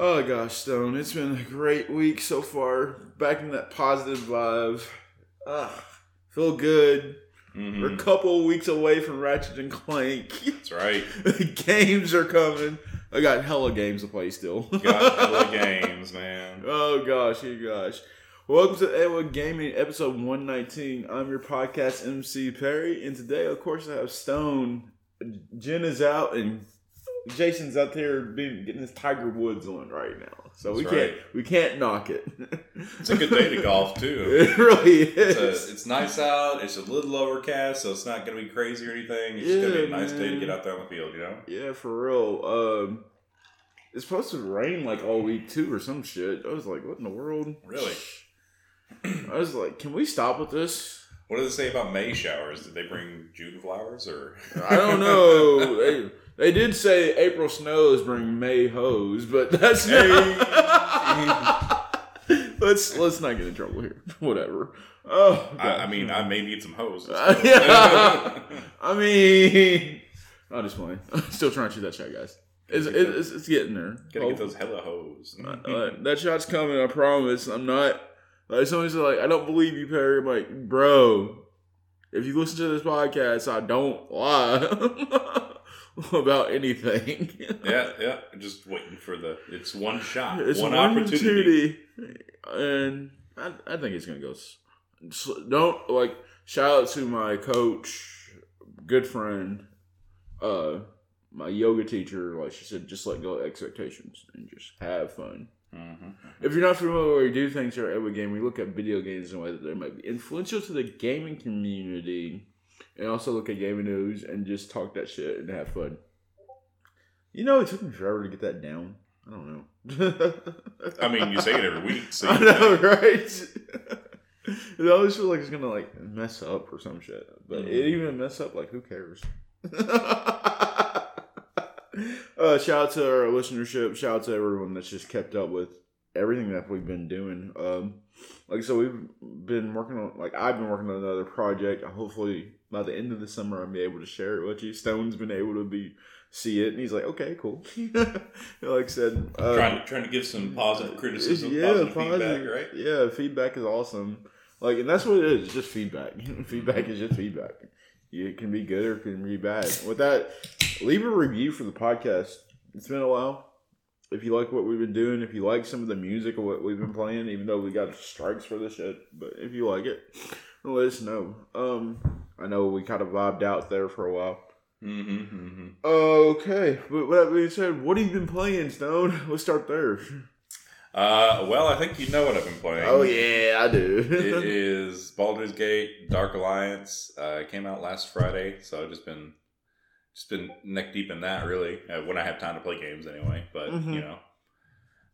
Oh gosh, Stone, it's been a great week so far. Back in that positive vibe. Ah, feel good. Mhm. We're a couple weeks away from Ratchet and Clank. That's right. games are coming. I got hella games to play still. Got hella games, man. Oh gosh, oh gosh. Welcome to Edward Gaming, episode 119. I'm your podcast MC Perry, and today, of course, I have Stone. Gen is out, and Jason's out there being, getting his Tiger Woods on right now. So we That's can't right. we can't knock it. It's a good day to golf too. it really It's, is. a, it's nice out. It's a little overcast, so it's not going to be crazy or anything. It's just going to be a Yeah, nice day to get out there on the field, you know. yeah, for real. Um, it's supposed to rain like all week too, or some shit. I was like, what in the world? Really? I was like, can we stop with this? What do they say about May showers? Did they bring June flowers or? I don't know. they, did say April snows bring May hose, but that's let's let's not get in trouble here. Whatever. Oh, I, I mean, I may need some. Uh, yeah. I mean, I'm just playing. I'm still trying to shoot that shot, guys. It's, it's, it's getting there. Gotta get those hella hose. Uh, uh, that shot's coming. I promise. I'm not. Like someone's like, I don't believe you, Perry. I'm like, bro, if you listen to this podcast, I don't lie about anything. yeah, yeah. Just waiting for the. It's one shot. it's one, one opportunity. and I, I think it's gonna go. s- s- Don't like shout out to my coach, good friend, uh, my yoga teacher. Like she said, just let go of expectations and just have fun. Mhm. If you're not familiar with we do things here at Edward Game, we look at video games in a way that they might be influential to the gaming community, and also look at gaming news and just talk that shit and have fun. You know, it took me forever to get that down. I don't know. I mean, you say it every week, so I you know, right? it always feels like it's gonna like mess up or some shit, but Mhm. it even mess up. Like, who cares? uh, shout out to our listenership. Shout out to everyone that's just kept up with everything that we've been doing. Um, like so, we've been working on like I've been working on another project. Hopefully, by the end of the summer, I'll be able to share it with you. Stone's been able to be see it, and he's like, "Okay, cool." like I said, uh, trying to trying to give some positive criticism, yeah, positive, positive feedback, right? Yeah, feedback is awesome. Like, and that's what it is. It's just feedback. feedback is just feedback. It can be good or it can be bad. With that, leave a review for the podcast. It's been a while. If you like what we've been doing, if you like some of the music of what we've been playing, even though we got strikes for this shit, but if you like it, let us know. Um, I know we kind of vibed out there for a while. Mm-hmm, mm-hmm. Okay, but with that being said, what have you been playing, Stone? Let's start there. Uh, well, I think you know what I've been playing. Oh yeah, I do. it is Baldur's Gate Dark Alliance. Uh, it came out last Friday, so I've just been just been neck deep in that really. When I have time to play games, anyway. But Mhm. you know,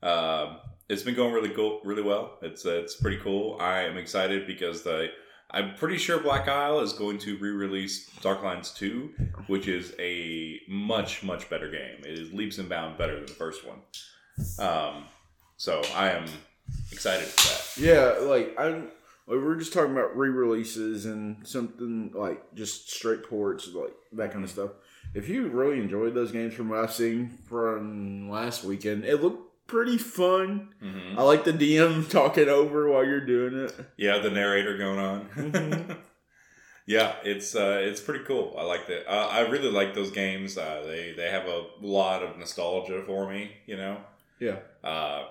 um, it's been going really cool, really well. It's uh, it's pretty cool. I am excited because the I'm pretty sure Black Isle is going to re-release Dark Alliance Two, which is a much much better game. It is leaps and bounds better than the first one. Um, so I am excited for that. Yeah, like I, like we were just talking about re-releases and something like just straight ports, like that kind of stuff. If you really enjoyed those games from what I've seen from last weekend, it looked pretty fun. hmm I like the DM talking over while you're doing it. Yeah, the narrator going on. Mhm. yeah, it's uh, it's pretty cool. I like that. Uh, I really like those games. Uh, they they have a lot of nostalgia for me. You know, Yeah, uh,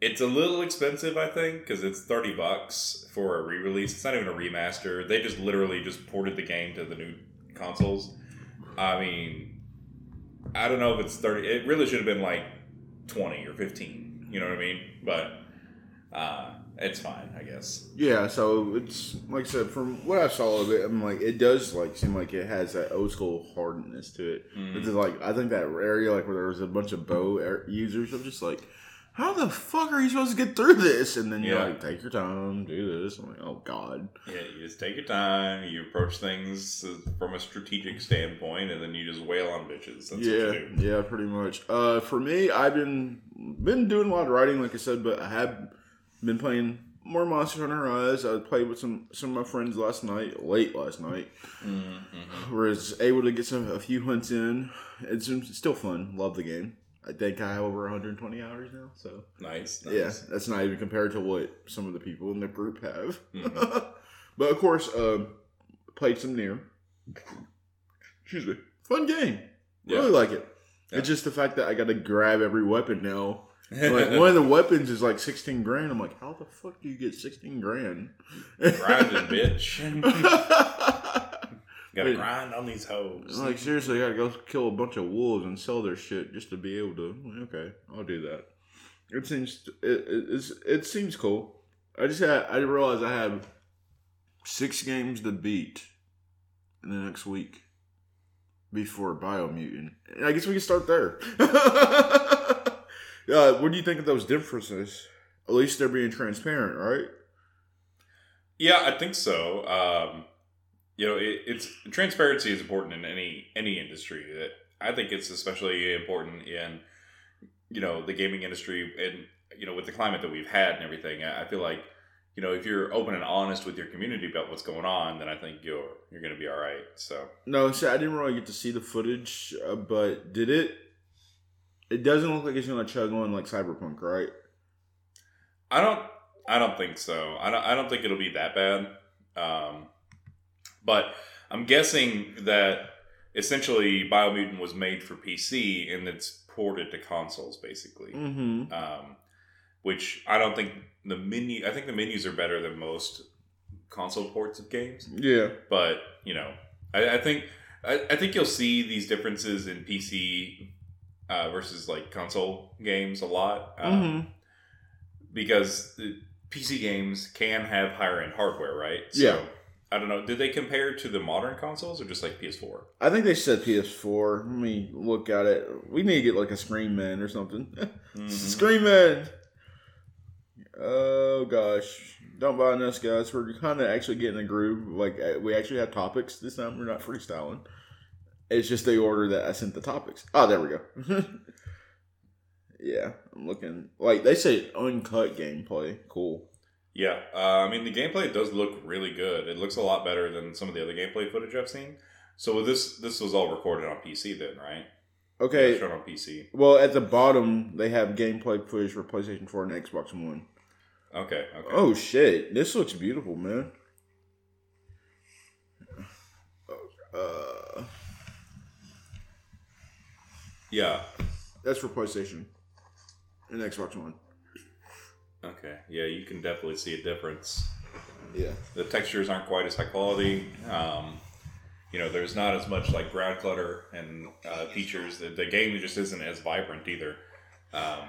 it's a little expensive, I think, because it's thirty bucks for a re-release. It's not even a remaster. They just literally just ported the game to the new consoles. I mean, I don't know if it's thirty. It really should have been like twenty or fifteen. You know what I mean? But uh, it's fine, I guess. yeah. So it's like I said, from what I saw of it, I'm like it does like seem like it has that old school hardness to it. Mm. It's like I think that area, like where there was a bunch of bow users, I'm just like, how the fuck are you supposed to get through this? And then you're Yeah. like, take your time, do this. I'm like, oh god. Yeah, you just take your time. You approach things from a strategic standpoint, and then you just wail on bitches. That's yeah, what you do. yeah, pretty much. Uh, for me, I've been been doing a lot of writing, like I said, but I have been playing more Monster Hunter Rise. I played with some some of my friends last night, late last night. Mm-hmm. Was able to get some a few hunts in. It's still fun. Love the game. I think I have over 120 hours now. So Nice. nice. yeah, that's not even compared to what some of the people in the group have. Mhm. but of course, um, played some NieR. Excuse me. Fun game. Yeah. Really like it. Yeah. It's just the fact that I got to grab every weapon now. Like one of the weapons is like 16 grand. I'm like, how the fuck do you get 16 grand? Grinding, bitch. Gotta Wait. grind on these hoes. like seriously, I gotta go kill a bunch of wolves and sell their shit just to be able to. Okay, I'll do that. It seems it it, it seems cool. I just had I didn't realize I have six games to beat in the next week before Biomutant. And I guess we can start there. uh, what do you think of those differences? At least they're being transparent, right? Yeah, I think so. Um, you know, it, it's transparency is important in any any industry. That I think it's especially important in you know the gaming industry and you know with the climate that we've had and everything. I feel like you know if you're open and honest with your community about what's going on, then I think you're you're going to be all right. So No, see, I didn't really get to see the footage, uh, but did it? It doesn't look like it's gonna chug on like Cyberpunk, right? I don't I don't think so. I don't I don't think it'll be that bad. Um, but I'm guessing that essentially Biomutant was made for PC and it's ported to consoles basically. Mm-hmm. Um, which I don't think the menu I think the menus are better than most console ports of games. Yeah. But, you know, I, I think I, I think you'll see these differences in PC uh, versus like console games a lot. Um, Mm-hmm. because the PC games can have higher end hardware, right? Yeah. I don't know. Did they compare to the modern consoles or just like PS4? I think they said PS4. Let me look at it. We need to get like a Screen Man or something. Mhm. Screen Man. Oh gosh, don't mind us, guys. We're kind of actually getting a groove. Like uh, we actually have topics this time. We're not freestyling. It's just the order that I sent the topics. Oh, there we go. yeah, I'm looking. Like they say, uncut gameplay. Cool. Yeah. Uh, I mean, the gameplay does look really good. It looks a lot better than some of the other gameplay footage I've seen. So this, this was all recorded on PC then, right? Okay. Shown on PC. Well, at the bottom they have gameplay footage for PlayStation 4 and Xbox One. Okay. Okay. Oh shit! This looks beautiful, man. Uh, Yeah. that's for PlayStation and Xbox One. Okay. Yeah, you can definitely see a difference. Yeah. The textures aren't quite as high quality. Um, you know, there's not as much like ground clutter and uh, features. The, the game just isn't as vibrant either. Um,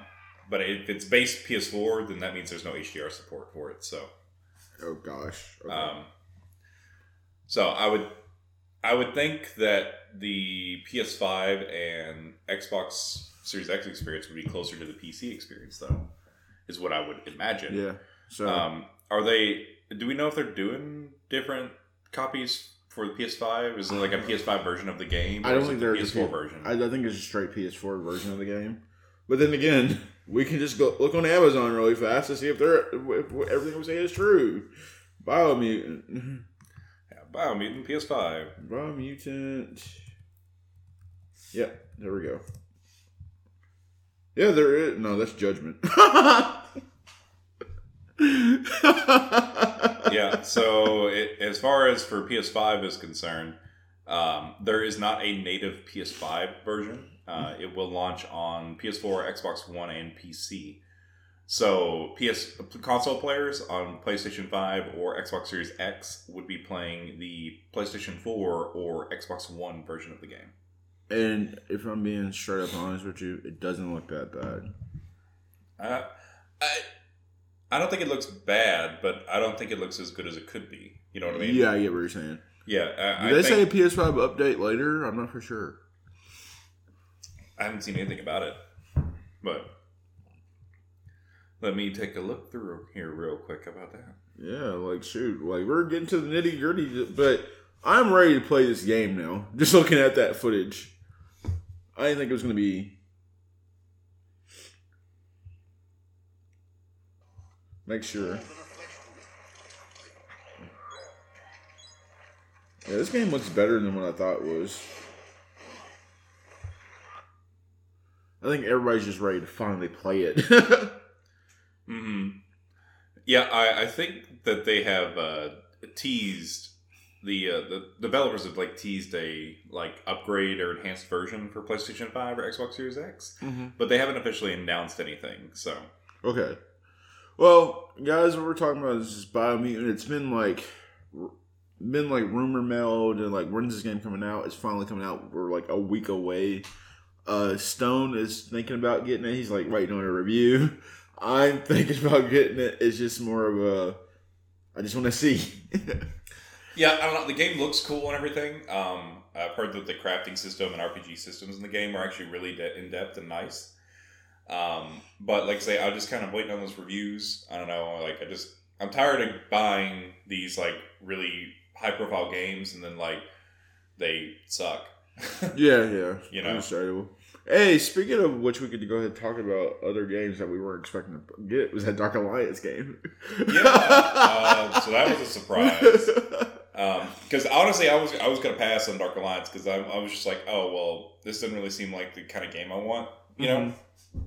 but if it's base PS4, then that means there's no HDR support for it. So, Oh gosh. Okay. um, so I would, I would think that the PS5 and Xbox Series X experience would be closer to the PC experience, though, is what I would imagine. yeah. So Um, are they? Do we know if they're doing different copies for the PS5? Is it like a PS5 version of the game? I don't think it the they're PS4 version. I, I think it's a straight PS4 version of the game. But then again, we can just go look on Amazon really fast to see if they're if everything we say is true. Biomutant. yeah, Biomutant PS5. Biomutant. Yep, there we go. Yeah, there is. No, that's Judgment. yeah. So it, as far as for PS5 is concerned, um, there is not a native PS5 version. Uh, it will launch on PS4, Xbox One, and PC. So PS console players on PlayStation 5 or Xbox Series X would be playing the PlayStation 4 or Xbox One version of the game. And if I'm being straight up honest with you, it doesn't look that bad. Uh, I I don't think it looks bad, but I don't think it looks as good as it could be. You know what I mean? yeah, I get what you're saying. Yeah. I, Did I they say a PS5 update later? I'm not for sure. I haven't seen anything about it, but let me take a look through here real quick about that. Yeah, like shoot, like we're getting to the nitty gritty, but I'm ready to play this game now. Just looking at that footage, I didn't think it was gonna be. Make sure. Yeah, this game looks better than what I thought it was. I think everybody's just ready to finally play it. hmm Yeah, I, I think that they have uh, teased the uh, the developers have like teased a like upgrade or enhanced version for PlayStation Five or Xbox Series X, mm-hmm. but they haven't officially announced anything. So Okay. Well, guys, what we're talking about is just Biomutant. It's been like been like rumor milled and like when's this game coming out? It's finally coming out. We're like a week away. Uh Stone is thinking about getting it. He's like waiting on a review. I'm thinking about getting it. It's just more of a I just want to see. yeah, I don't know. The game looks cool and everything. Um, I've heard that the crafting system and RPG systems in the game are actually really de- in depth and nice. Um, but like I say, I'm just kind of waiting on those reviews. I don't know. Like I just I'm tired of buying these like really high profile games and then like they suck. yeah, yeah. You know. Understandable. Hey, speaking of which, we could go ahead and talk about other games that we weren't expecting to get. Was that Dark Alliance game? Yeah, uh, so that was a surprise. Um, because honestly, I was I was gonna pass on Dark Alliance because I, I was just like, oh well, this doesn't really seem like the kind of game I want, you know. Mm-hmm.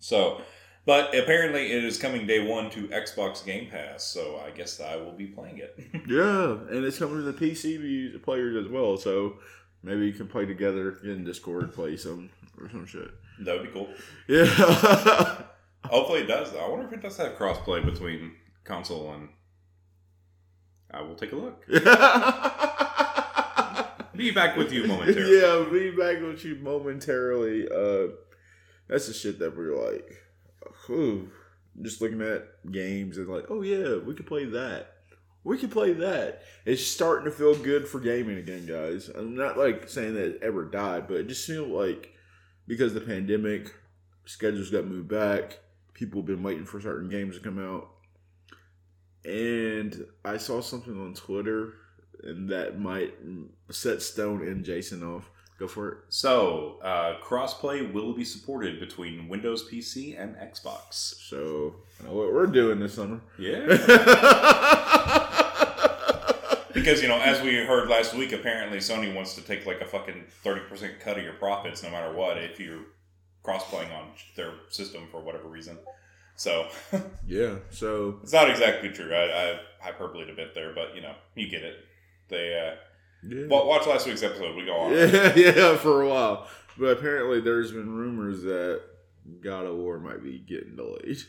So, but apparently, it is coming day one to Xbox Game Pass, so I guess I will be playing it. Yeah, and it's coming to the PC players as well, so maybe you can play together in Discord, play some or some shit. that would be cool. Yeah. Hopefully, it does. Though. I wonder if it does have crossplay between console and. I will take a look. Be back with you momentarily. yeah, be back with you momentarily. Uh, that's the shit that we're like, whew, just looking at games and like, oh yeah, we could play that. We could play that. It's starting to feel good for gaming again, guys. I'm not like saying that it ever died, but it just feels like because the pandemic, schedules got moved back. People have been waiting for certain games to come out. And I saw something on Twitter, and that might set Stone and Jason off. Go for it. So, uh, crossplay will be supported between Windows PC and Xbox. So, I know what we're doing this summer. Yeah. because, you know, as we heard last week, apparently Sony wants to take like a fucking 30% cut of your profits no matter what if you're crossplaying on their system for whatever reason. So, yeah, so. it's not exactly true. I, I hyperbole a bit there, but, you know, you get it. They, uh, Yeah. watch last week's episode. We go on. yeah, yeah, for a while. But apparently, there's been rumors that God of War might be getting delayed.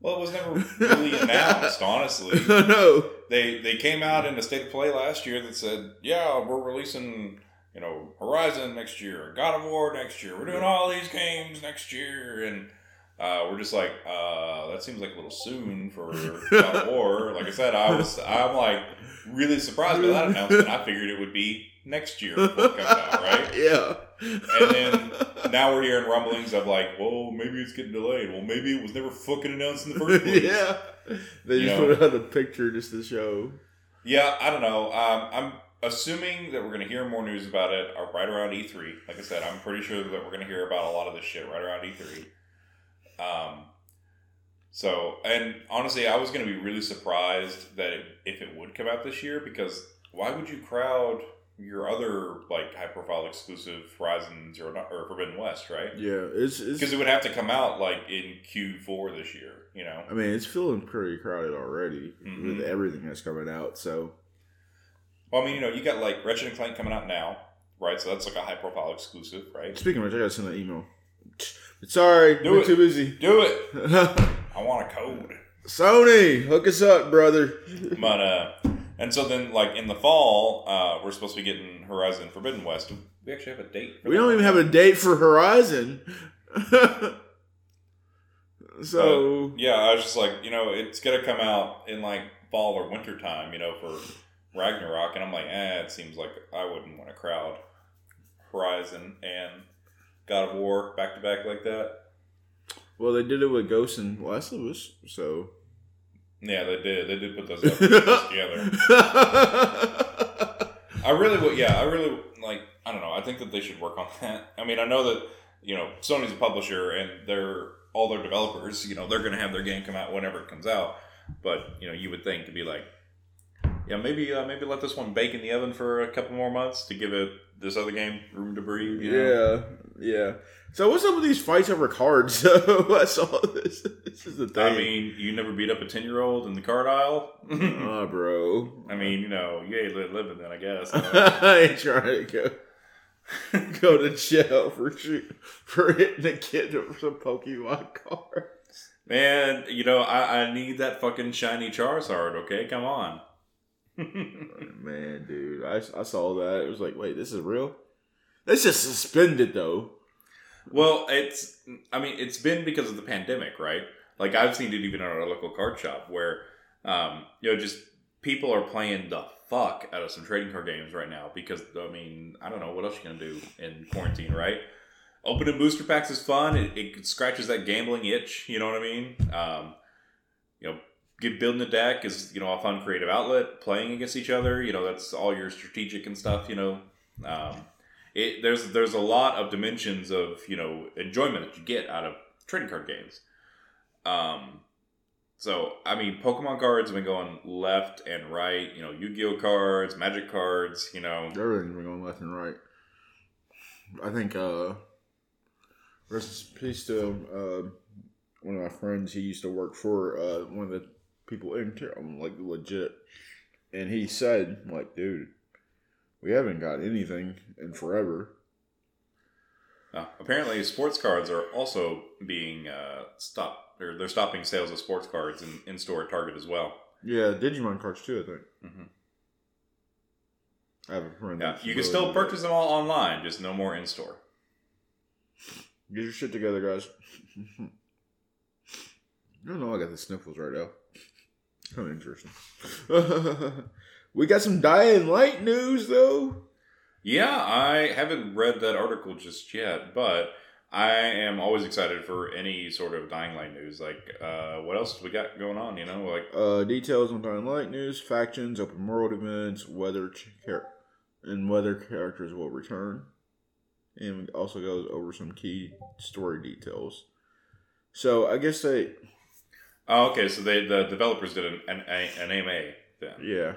Well, it was never really announced, honestly. no. they they came out in a state of play last year that said, "Yeah, we're releasing, you know, Horizon next year, God of War next year. We're doing all these games next year." And uh, we're just like, uh, that seems like a little soon for God of War. Like I said, I was I'm like really surprised by that announcement. I figured it would be next year before it comes out, right? Yeah. And then now we're hearing rumblings of like, well, maybe it's getting delayed. Well, maybe it was never fucking announced in the first place. yeah. They just put out a picture just to show. Yeah, I don't know. Um, I'm assuming that we're going to hear more news about it uh, right around E3. Like I said, I'm pretty sure that we're going to hear about a lot of this shit right around E3. Um, so, and honestly, I was going to be really surprised that it, if it would come out this year because why would you crowd your other like high profile exclusive Horizon Zero Dawn- or Forbidden West, right? Yeah, it's Because it would have to come out like in Q4 this year, you know. I mean, it's feeling pretty crowded already Mhm. with everything that's coming out. So Well, I mean, you know, you got like Ratchet and Clank coming out now, right? So that's like a high profile exclusive, right? speaking of which, I gotta send an email. Sorry, Do we're it. too busy. Do it. I want a code. Sony, hook us up, brother. But uh, and so then like in the fall, uh, we're supposed to be getting Horizon Forbidden West. We actually have a date? for We that? don't even have a date for Horizon. so yeah, I was just like, you know, it's gonna come out in like fall or winter time, you know, for Ragnarok, and I'm like, eh, it seems like I wouldn't want to crowd Horizon and God of War back to back like that. well, they did it with Ghost and Last of Us. So Yeah, they did. They did put those up together. I really would. Yeah, I really like. I don't know. I think that they should work on that. I mean, I know that you know Sony's a publisher and they're all their developers. You know, they're going to have their game come out whenever it comes out. But you know, you would think to be like, yeah, maybe uh, maybe let this one bake in the oven for a couple more months to give it this other game room to breathe. You know? Yeah. So what's up with these fights over cards? So I saw this. This is the thing. I mean, you never beat up a ten year old in the card aisle. oh, bro. I mean, you know, you ain't living then, I guess. I ain't trying to go go to jail for shoot, for hitting a kid with some Pokemon cards. Man, you know, I, I need that fucking shiny Charizard. Okay, come on. Man, dude, I, I saw that. It was like, wait, this is real. It's just suspended though. Well, it's I mean, it's been because of the pandemic, right? Like I've seen it even at our local card shop where um, you know, just people are playing the fuck out of some trading card games right now because I mean, I don't know what else you're gonna do in quarantine, right? Opening booster packs is fun. It, it scratches that gambling itch. You know what I mean? Um, you know, get building a deck is you know a fun creative outlet. Playing against each other, you know, that's all your strategic and stuff. You know, um, it there's there's a lot of dimensions of you know enjoyment that you get out of trading card games. Um, so I mean, Pokemon cards have been going left and right. You know, Yu-Gi-Oh cards, Magic cards. You know, Everything's been going left and right. I think uh rest in peace to uh, one of my friends. He used to work for uh, one of the people in like legit, and he said, like, dude, we haven't got anything in forever. uh, apparently sports cards are also being uh, stopped. Or they're stopping sales of sports cards in, in store at Target as well. Yeah, Digimon cards too. I think. Mhm. I have a friend. Yeah, you can still purchase them all online, just no more in store. Get your shit together, guys. I don't know. I got the sniffles right now. Kind of interesting. we got some Dying Light news, though. Yeah, I haven't read that article just yet, but I am always excited for any sort of Dying Light news. Like, uh, what else we got going on? You know, like Uh, details on Dying Light news, factions, open world events, whether char- and whether characters will return, and also goes over some key story details. So I guess they, oh, okay, so they the developers did an an, an AMA then. yeah,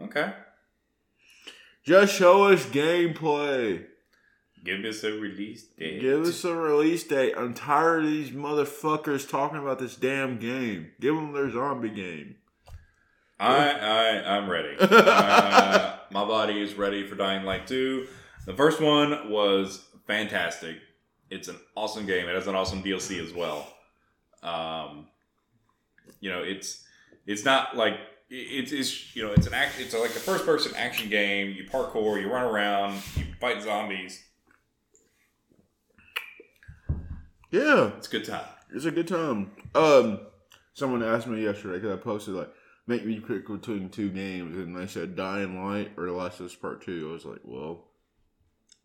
Okay, just show us gameplay. give us a release date. Give us a release date. I'm tired of these motherfuckers talking about this damn game. Give them their zombie game. I I I'm ready. uh, my body is ready for Dying Light 2. The first one was fantastic. It's an awesome game. It has an awesome DLC as well. Um, you know, it's it's not like it's, it's you know it's an act it's like a first person action game. You parkour, you run around, you fight zombies. Yeah, It's a good time. it's a good time. Um, someone asked me yesterday because I posted like, make me pick between two games, and they said Dying Light or The Last of Us Part Two. I was like, well,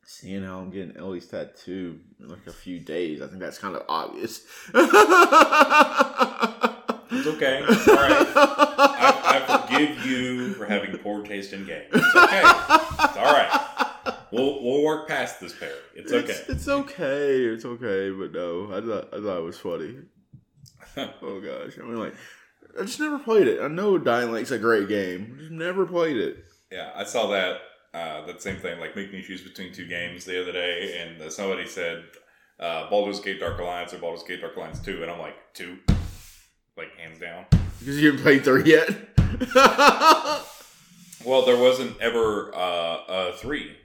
seeing how I'm getting Ellie's tattoo in like a few days, I think that's kind of obvious. It's okay. All right. I forgive you for having poor taste in games. It's okay. It's all right. We'll we'll work past this, Perry. It's okay. It's, it's okay. It's okay. But no, I thought I thought it was funny. oh gosh, I mean, like, I just never played it. I know Dying Light's a great game. Just never played it. yeah, I saw that uh, that same thing. Like make me choose between two games the other day, and uh, somebody said uh, Baldur's Gate Dark Alliance or Baldur's Gate Dark Alliance Two, and I'm like two, like hands down. Because you haven't played three yet. Well, there wasn't ever uh, a three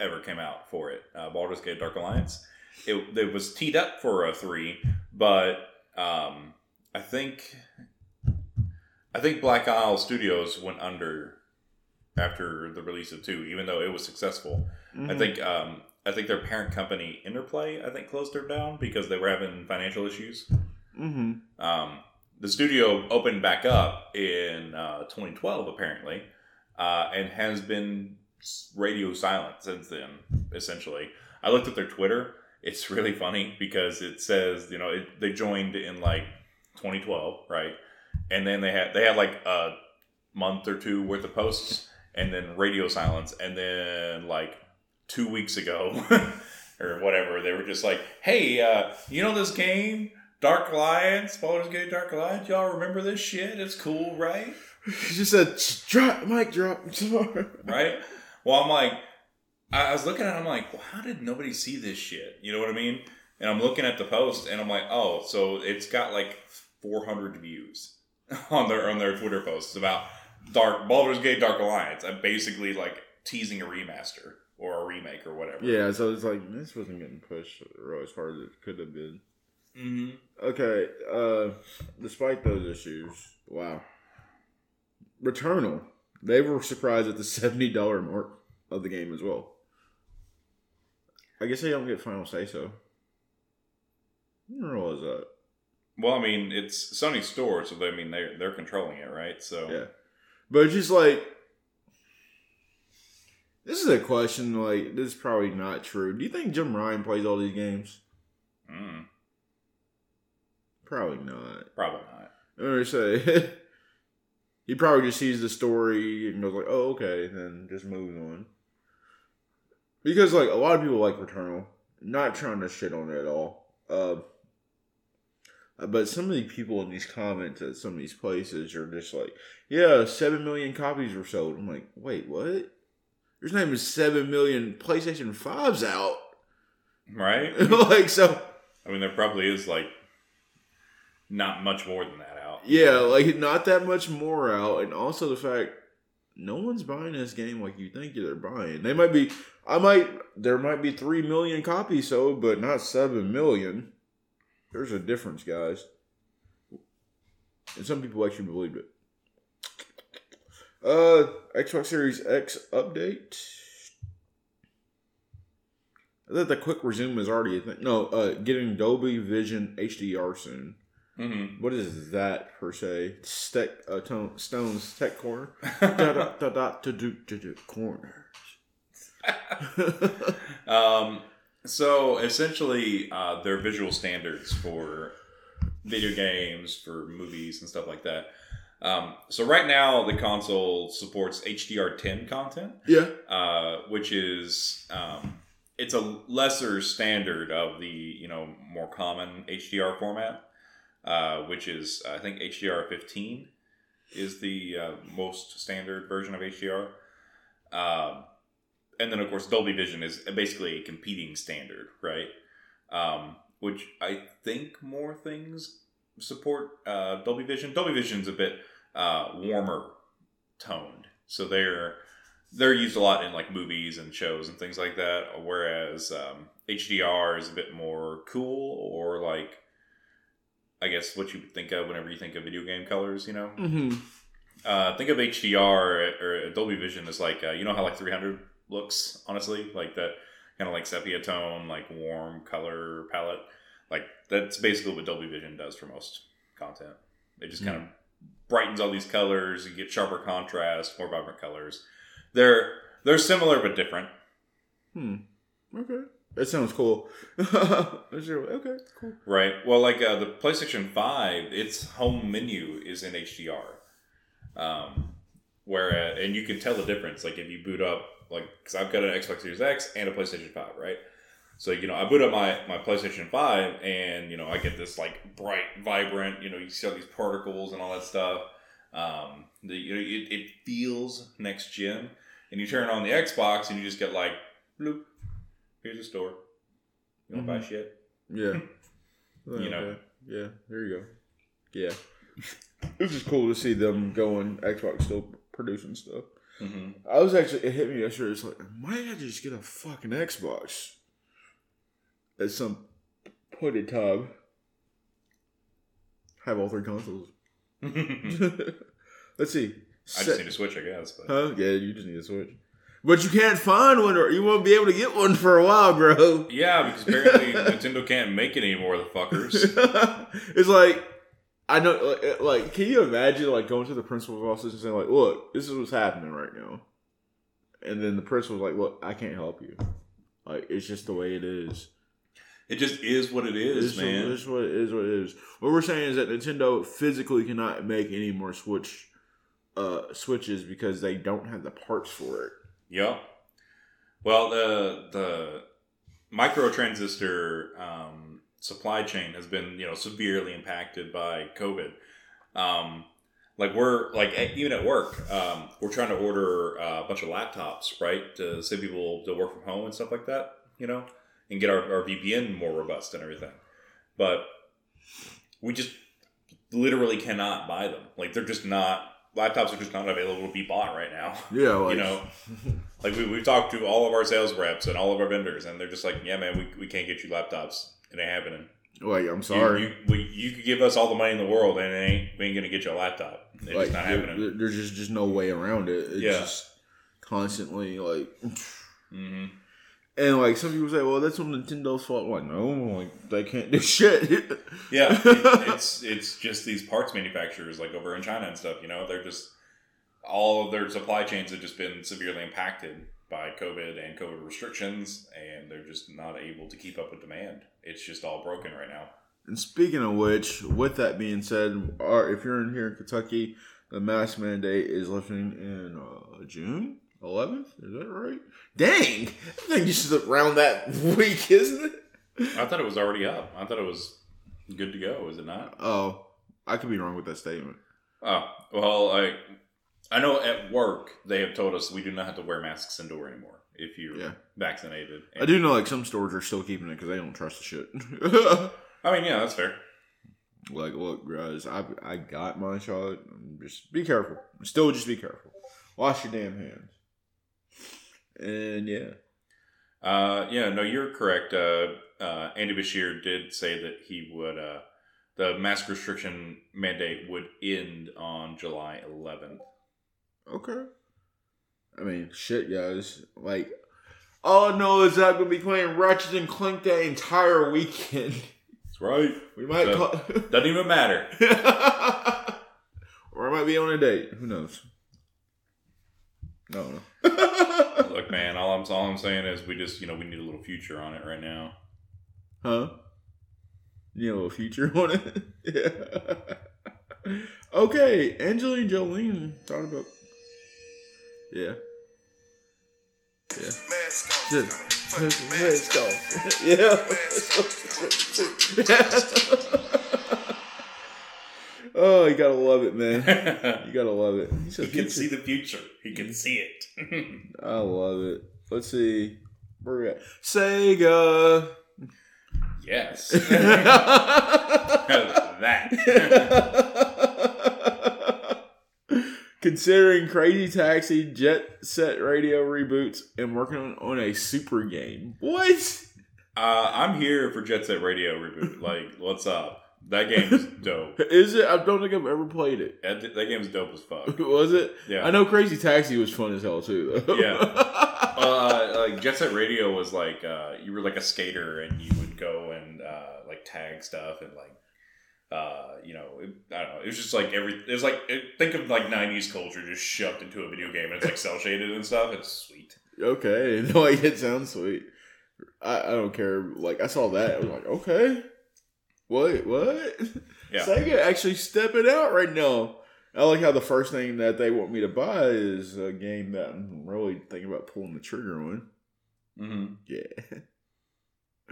ever came out for it. Uh, Baldur's Gate Dark Alliance. It, it was teed up for a three, but um, I think I think Black Isle Studios went under after the release of two, even though it was successful. I think um, I think their parent company Interplay I think closed her down because they were having financial issues. Mm-hmm. Um, the studio opened back up in uh, 2012, apparently, uh, and has been radio silent since then. Essentially, I looked at their Twitter. It's really funny because it says you know it, they joined in like 2012, right? And then they had they had like a month or two worth of posts, and then radio silence, and then like two weeks ago or whatever, they were just like, "Hey, uh, you know this game?" Dark Alliance, Baldur's Gate Dark Alliance. Y'all remember this shit? It's cool, right? He just said, drop, mic drop. Right? Well, I'm like, I, was looking at it, I'm like, well, how did nobody see this shit? You know what I mean? And I'm looking at the post and I'm like, oh, so it's got like 400 views on their on their Twitter posts about Dark Baldur's Gate Dark Alliance. I'm basically like teasing a remaster or a remake or whatever. Yeah, so it's like this wasn't getting pushed as hard as it could have been. Mm-hmm. Okay, uh, despite those issues, wow. Returnal, they were surprised at the seventy dollar mark of the game as well. I guess they don't get final say so. I realize that. Well, I mean, it's Sony store, so they, I mean they're they're controlling it, right? So Yeah. But it's just like this is a question like this is probably not true. Do you think Jim Ryan plays all these games? mm, Probably not. probably not. I'm gonna say he probably just sees the story and goes like, "Oh, okay," and then just moves on. Because like a lot of people like Returnal, not trying to shit on it at all. Uh, but some of the people in these comments at some of these places are just like, "Yeah, seven million copies were sold." I'm like, "Wait, what?" There's not even seven million PlayStation fives out. Right? like so, I mean, there probably is like not much more than that out. Yeah, like not that much more out, and also the fact no one's buying this game like you think they're buying. They might be, I might, there might be three million copies sold, but not seven million. There's a difference, guys. And some people actually believed it. Uh, Xbox Series X update. I thought the quick resume is already a thing. No, uh, getting Dolby Vision HDR soon. Mm-hmm. What is that per se? Tech, uh, tone, Stone's Tech Corner. da, da, da, da, do, do, do, corner. Um, so essentially, uh, their visual standards for video games, for movies, and stuff like that. Um, so right now, the console supports HDR10 content, yeah. uh, which is um, it's a lesser standard of the you know more common HDR format, uh, which is I think HDR15 is the uh, most standard version of HDR. Um, and then of course Dolby Vision is basically a competing standard, right? Um, which I think more things support uh, Dolby Vision. Dolby Vision's a bit uh, warmer toned, so they're they're used a lot in like movies and shows and things like that. Whereas um, HDR is a bit more cool or like I guess what you would think of whenever you think of video game colors, you know. Mm-hmm. Uh, think of HDR or Dolby Vision as like uh, you know how like 300 looks honestly like that kind of like sepia tone like warm color palette like that's basically what Dolby Vision does for most content it just kind of brightens all these colors you get sharper contrast more vibrant colors they're they're similar but different Hmm. Okay. That sounds cool. okay, cool. right well like uh, the PlayStation 5 its home menu is in HDR um where and you can tell the difference like if you boot up like because I've got an Xbox Series X and a PlayStation Five, right? So you know, I boot up my my PlayStation Five, and you know, I get this like bright, vibrant. You know, you see all these particles and all that stuff. Um, the you know, it, it feels next gen, and you turn on the Xbox, and you just get like, bloop. Here's a store. You want to buy shit? Yeah. You know. Yeah. There you go. Yeah. This is cool to see them going. Xbox still producing stuff. Mm-hmm. I was actually it hit me yesterday. It's like, might I just get a fucking Xbox at some point in time? Have all three consoles. Let's see. I just need a Switch, I guess. But Huh? Yeah, you just need a Switch. But you can't find one, or you won't be able to get one for a while, bro. yeah, because apparently Nintendo can't make it anymore. The fuckers. it's like I know, like, like, can you imagine like going to the principal's office and saying like, "Look, this is what's happening right now," and then the principal's like, "Look, I can't help you. Like, it's just the way it is. It just is what it is, It's, man. it's what it is. What it is. What we're saying is that Nintendo physically cannot make any more Switch uh switches because they don't have the parts for it. Yep. Well, the the microtransistor um, supply chain has been you know severely impacted by COVID. Um, Like we're like even at work, um, we're trying to order uh, a bunch of laptops, right, to send people to work from home and stuff like that, you know, and get our, our VPN more robust and everything. But we just literally cannot buy them. Like they're just not laptops are just not available to be bought right now. Yeah, like you know, like we, we've talked to all of our sales reps and all of our vendors, and they're just like, "Yeah, man, we, we can't get you laptops. It ain't happening. like I'm sorry. you, we, you could give us all the money in the world, and it ain't we ain't gonna get you a laptop. It's like just not there- happening. there- there's just just no way around it. It's Yeah. just constantly like, hmm and like some people say, well, that's on Nintendo's fault. I'm like, no, like they can't do shit. Yeah, it, it's it's just these parts manufacturers like over in China and stuff. You know, they're just all of their supply chains have just been severely impacted by COVID and COVID restrictions, and they're just not able to keep up with demand. It's just all broken right now. And speaking of which, with that being said, our, if you're in here in Kentucky, the mask mandate is lifting in uh, June 11th. Is that right? Dang, I think you just around that week, isn't it? I thought it was already up. I thought it was good to go. Is it not? Oh, I could be wrong with that statement. Oh well, I I know at work they have told us we do not have to wear masks indoor anymore if you're Yeah. vaccinated. I do know like some stores are still keeping it because they don't trust the shit. I mean, yeah, that's fair. like, look, guys, I I got my shot. Just be careful. Still, just be careful. Wash your damn hands. And yeah, Uh, yeah, no, you're correct. Uh, uh, Andy Beshear did say that he would, uh, the mask restriction mandate would end on July 11th. Okay. I mean, shit, guys. Like, all I know is that I'm gonna be playing Ratchet and Clank that entire weekend. That's right. We might So- call, Doesn't even matter. or I might be on a date. Who knows? No, no. Look, man, all I'm, all I'm saying is we just, you know, we need a little future on it right now. huh? You know, a little future on it. yeah. okay, Angelina Jolie thought about. Yeah. Yeah. Let's, let's go. Yeah. oh, you gotta love it, man. You gotta love it. He said he can see the future. He can see it. I love it. Let's see. Where we at? Sega. yes. that. Considering Crazy Taxi, Jet Set Radio reboots, and working on, on a super game. What? Uh, I'm here for Jet Set Radio reboot. Like, what's up? That game is dope. Is it? I don't think I've ever played it. That, that game's dope as fuck. Was it? Yeah. I know Crazy Taxi was fun as hell too. Though. Yeah. uh, like Jet Set Radio was like uh, you were like a skater and you would go and uh, like tag stuff and like uh, you know it, I don't know it was just like every it was like it, think of like '90s culture just shoved into a video game and it's like cell shaded and stuff. It's sweet. okay, no, like it sounds sweet. I, I don't care. Like I saw that, I was like, okay, wait, what? Yeah. Sega actually stepping out right now. I like how the first thing that they want me to buy is a game that I'm really thinking about pulling the trigger on. Mm-hmm. Yeah,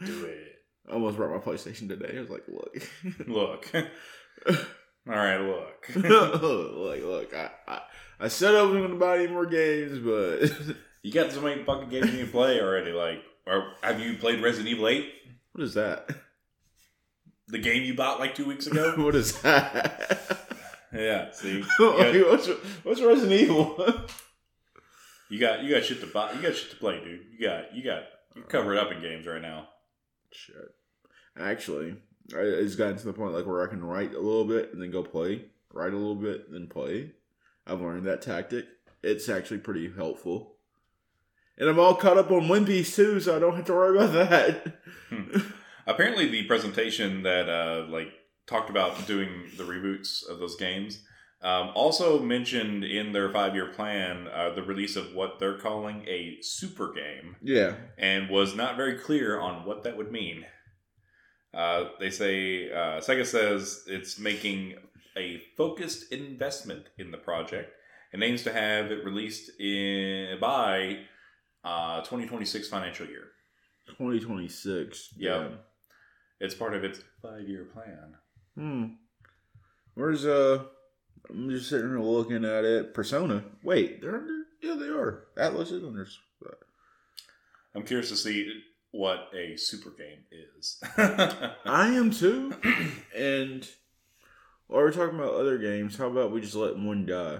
Do it. I almost brought my PlayStation today. I was like, look, Look. All right. Look. like, look, I, I, I said I wasn't going to buy any more games, but You got so many fucking games you can play already. Like, or have you played Resident Evil Eight? what is that? The game you bought like two weeks ago. what is that? yeah. See. Got, what's, what's Resident Evil? you got you got shit to buy. You got shit to play, dude. You got you got you're covered up in games right now. Shit. Actually, I, it's gotten to the point like where I can write a little bit and then go play. Write a little bit, and then play. I've learned that tactic. It's actually pretty helpful. And I'm all caught up on One Piece too, so I don't have to worry about that. Hmm. Apparently, the presentation that uh, like talked about doing the reboots of those games um, also mentioned in their five year plan uh, the release of what they're calling a super game, yeah. and was not very clear on what that would mean. Uh, they say uh, Sega says it's making a focused investment in the project and aims to have it released in by uh, 2026 financial year. 2026. Yeah. It's part of its five year plan. Hmm. Where's uh I'm just sitting here looking at it. Persona. Wait, they're under. Yeah, they are. Atlus is under. I'm curious to see what a super game is. I am too. and while we're talking about other games, how about we just let one die?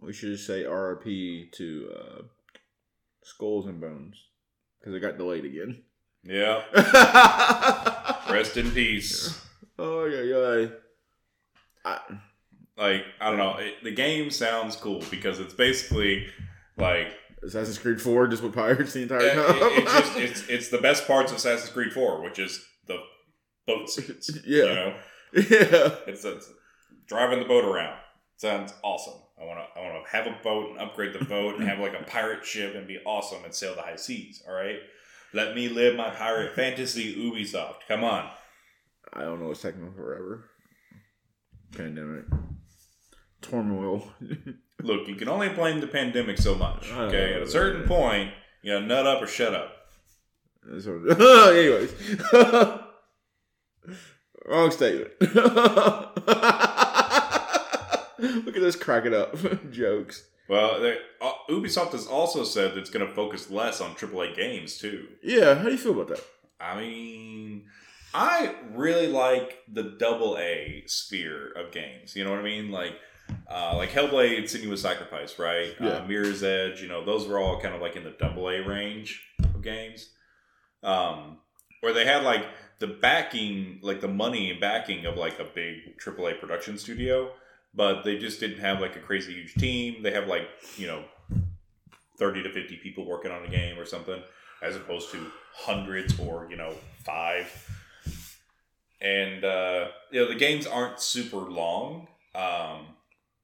We should just say RIP to uh, Skulls and Bones because it got delayed again. Yeah. Rest in peace. oh yeah, yeah. I, Like I don't know, it, the game sounds cool because it's basically like Assassin's Creed Four just with pirates the entire it, time. it- it's just it's it's the best parts of Assassin's Creed Four, which is the boat scenes. Yeah. you know, yeah. it's, it's driving the boat around. Sounds awesome. I want to I want to have a boat and upgrade the boat and have like a pirate ship and be awesome and sail the high seas. All right, let me live my pirate fantasy. Ubisoft, come on. I don't know what's taking forever. Pandemic. Turmoil. Look, you can only blame the pandemic so much. Okay, at a certain yeah. point, you know, nut up or shut up. Anyways. Wrong statement. Look at this cracking up jokes. Well, they, uh, Ubisoft has also said that it's going to focus less on AAA games too. Yeah, how do you feel about that? I mean, I really like the double A sphere of games. You know what I mean? Like, uh, like Hellblade, Senua's Sacrifice, right? Yeah. Uh, Mirror's Edge. You know, those were all kind of like in the double A range of games. Um, where they had like the backing, like the money and backing of like a big AAA production studio, but they just didn't have like a crazy huge team. They have like you know, thirty to fifty people working on a game or something as opposed to hundreds or you know five. And uh, you know the games aren't super long, um,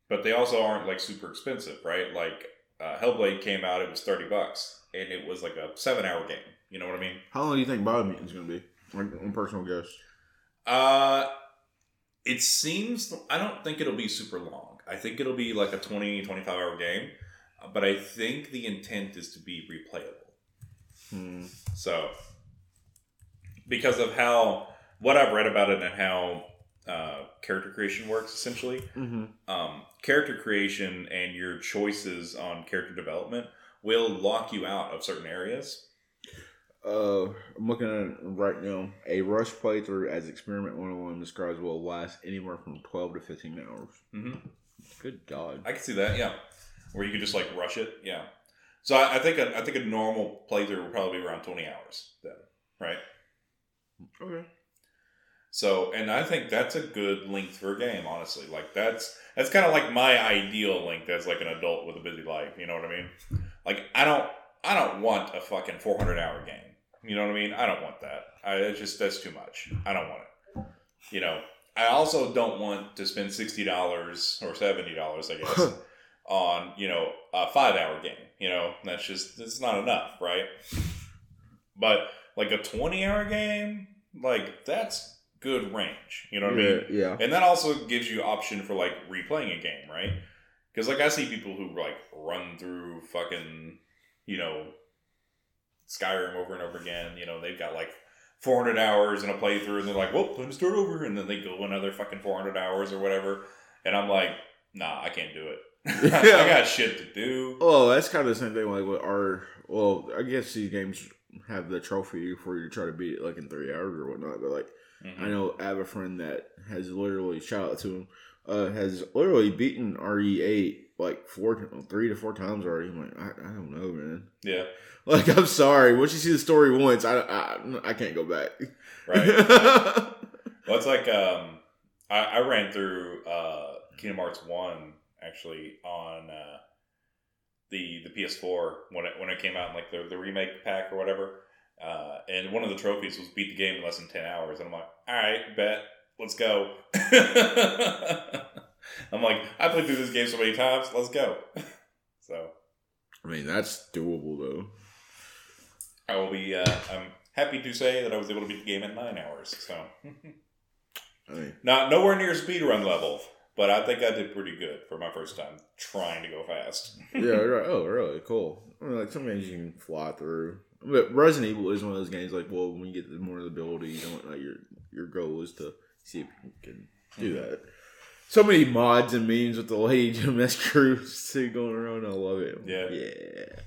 but they also aren't like super expensive, right? Like uh, Hellblade came out, it was thirty bucks, and it was like a seven-hour game. You know what I mean? How long do you think Biomutant is going to be? One personal guess. Uh, it seems I don't think it'll be super long. I think it'll be like a 20, 25 hour game, but I think the intent is to be replayable. Hmm. So, because of how what I've read about it and how uh, character creation works, essentially, Mm-hmm. um, character creation and your choices on character development will lock you out of certain areas. Uh, I'm looking at it right now. A rush playthrough as Experiment 101 describes will last anywhere from 12 to 15 hours. hmm Good God. I can see that, yeah. Where you could just like rush it, yeah. So I, I think a, I think a normal playthrough will probably be around twenty hours then, right? Okay. So, and I think that's a good length for a game, honestly. Like that's that's kind of like my ideal length as like an adult with a busy life. You know what I mean? Like I don't I don't want a fucking four hundred hour game. You know what I mean? I don't want that. I it's just that's too much. I don't want it. You know. I also don't want to spend sixty dollars or seventy dollars, I guess, on you know a five hour game. You know that's just it's not enough, right? But like a twenty hour game, like that's good range. You know what I mean? yeah, yeah. And that also gives you option for like replaying a game, right? Because like I see people who like run through fucking, you know, Skyrim over and over again. You know, they've got like 400 hours in a playthrough, and they're like, "Well, time to start over," and then they go another fucking 400 hours or whatever. And I'm like, "Nah, I can't do it. I got shit to do." Oh, that's kind of the same thing like with our. Well, I guess these games have the trophy for you to try to beat it like in three hours or whatnot. But like, Mhm. I know I have a friend that has literally shout out to him, uh, has literally beaten RE eight like four, three to four times already. I'm like, I, I don't know, man. Yeah, Like, I'm sorry. Once you see the story once, I I, I can't go back. right. Well, it's like um, I, I ran through uh, Kingdom Hearts one actually on uh, the the PS4 when it when it came out in like the, the remake pack or whatever. Uh, and one of the trophies was beat the game in less than ten hours, and I'm like, all right, bet, let's go. I'm like, I played through this game so many times, let's go. so I mean, that's doable though. I will be. Uh, I'm happy to say that I was able to beat the game in nine hours. So. I mean, Not nowhere near speedrun level, but I think I did pretty good for my first time trying to go fast. yeah, right. Oh, really? Cool. I mean, like some games you can fly through. But Resident Evil is one of those games. Like, well, when you get the more of the ability, you don't like your your goal is to see if you can do Mhm. that. So many mods and memes with the lady gymnast crew still going around. I love it. Yeah. Yeah.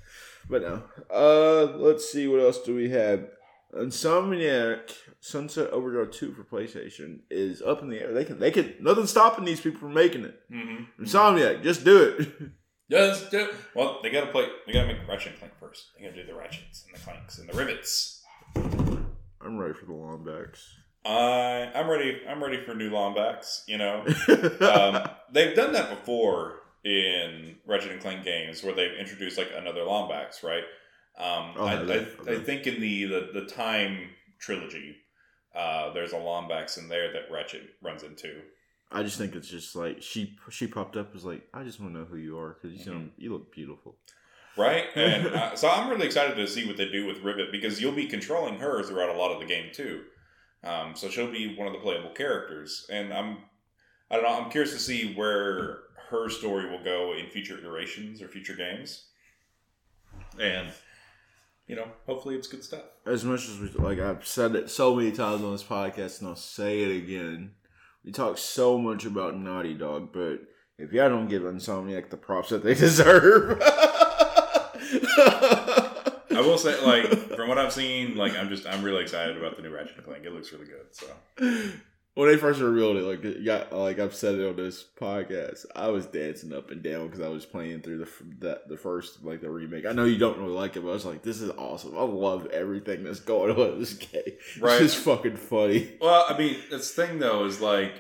But no. Uh, let's see what else do we have. Insomniac Sunset Overdrive Two for PlayStation is up in the air. They can. They can. Nothing's stopping these people from making it. Mm-hmm. Insomniac, just do it. Just do well. They gotta play. They gotta make Ratchet and Clank first. They gotta do the ratchets and the clanks and the rivets. I'm ready for the Lombax. I I'm ready. I'm ready for new Lombax. You know, um, they've done that before in Ratchet and Clank games where they've introduced like another Lombax, right? Um, Oh, I, they? I, I think in the the, the time trilogy, uh, there's a Lombax in there that Ratchet runs into. I just think it's just like she she popped up was like I just want to know who you are because you sound you look beautiful. Right, and uh, so I'm really excited to see what they do with Rivet because you'll be controlling her throughout a lot of the game too. Um, so she'll be one of the playable characters, and I'm, I don't know, I'm curious to see where her story will go in future iterations or future games, and you know, hopefully it's good stuff. As much as we like, I've said it so many times on this podcast, and I'll say it again. We talk so much about Naughty Dog, but if y'all don't give Insomniac the props that they deserve, I will say, like from what I've seen, like I'm just I'm really excited about the new Ratchet and Clank. It looks really good. So when they first revealed it, like it got like I've said it on this podcast, I was dancing up and down because I was playing through the that the first like the remake. I know you don't really like it, but I was like, this is awesome. I love everything that's going on in this game. Right. It's just fucking funny. Well, I mean, this thing though is like,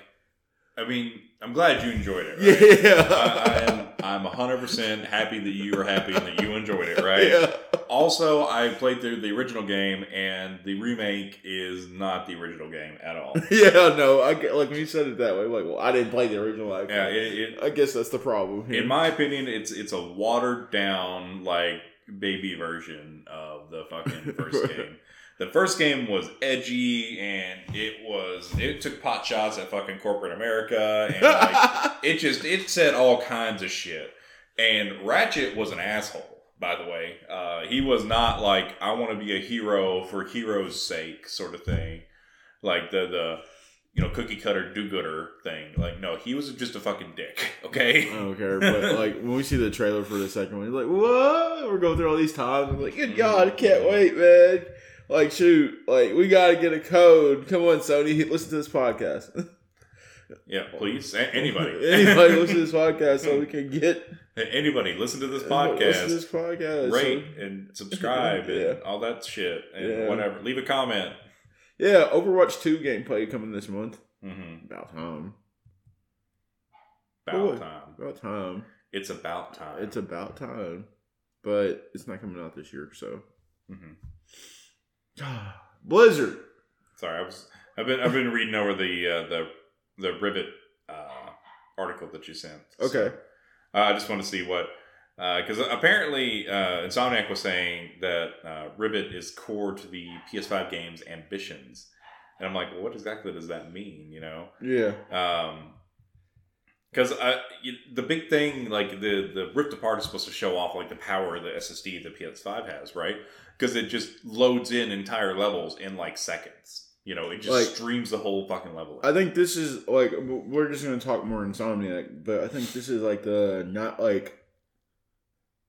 I mean, I'm glad you enjoyed it. Right? Yeah, I, I am. I'm 100 percent happy that you were happy and that you enjoyed it. Right. Yeah. Also, I played through the original game, and the remake is not the original game at all. Yeah, no, I get like when you said it that way, I'm like, well, I didn't play the original. Like, Yeah, it, it, I guess that's the problem. here. in my opinion, it's it's a watered down like baby version of the fucking first game. The first game was edgy and it was it took pot shots at fucking corporate America and like it just it said all kinds of shit. And Ratchet was an asshole, by the way. Uh, he was not like I want to be a hero for hero's sake sort of thing, like the the you know cookie cutter do gooder thing. Like no, he was just a fucking dick. Okay. I don't care, but like when we see the trailer for the second one, you're like, what? We're going through all these times. I'm like, good God, I can't wait, man. Like, shoot, like we gotta get a code. Come on, Sony, listen to this podcast. Yeah, please. A- anybody. Anybody listen to this podcast so we can get anybody listen to this Listen to podcast. this podcast. Rate so- and subscribe Yeah. and all that shit and Yeah. whatever. Leave a comment. yeah, Overwatch Two gameplay coming this month. hmm About time. About Boy. time. About time. It's about time. It's about time. But it's not coming out this year, so Mhm. Blizzard. Sorry, I was. I've been. I've been reading over the uh, the the Rivet uh, article that you sent. So, Okay. uh, I just want to see what. Because apparently, uh, Insomniac was saying that uh, Rivet is core to the PS5 game's ambitions, and I'm like, well, what exactly does that mean? You know, Yeah. Um 'cause because I the big thing like the the Rift Apart is supposed to show off like the power of the SSD the PS5 has, right? Because it just loads in entire levels in like seconds. You know, it just Like- streams the whole fucking level. I think this is like we're just gonna talk more Insomniac, but I think this is like the not like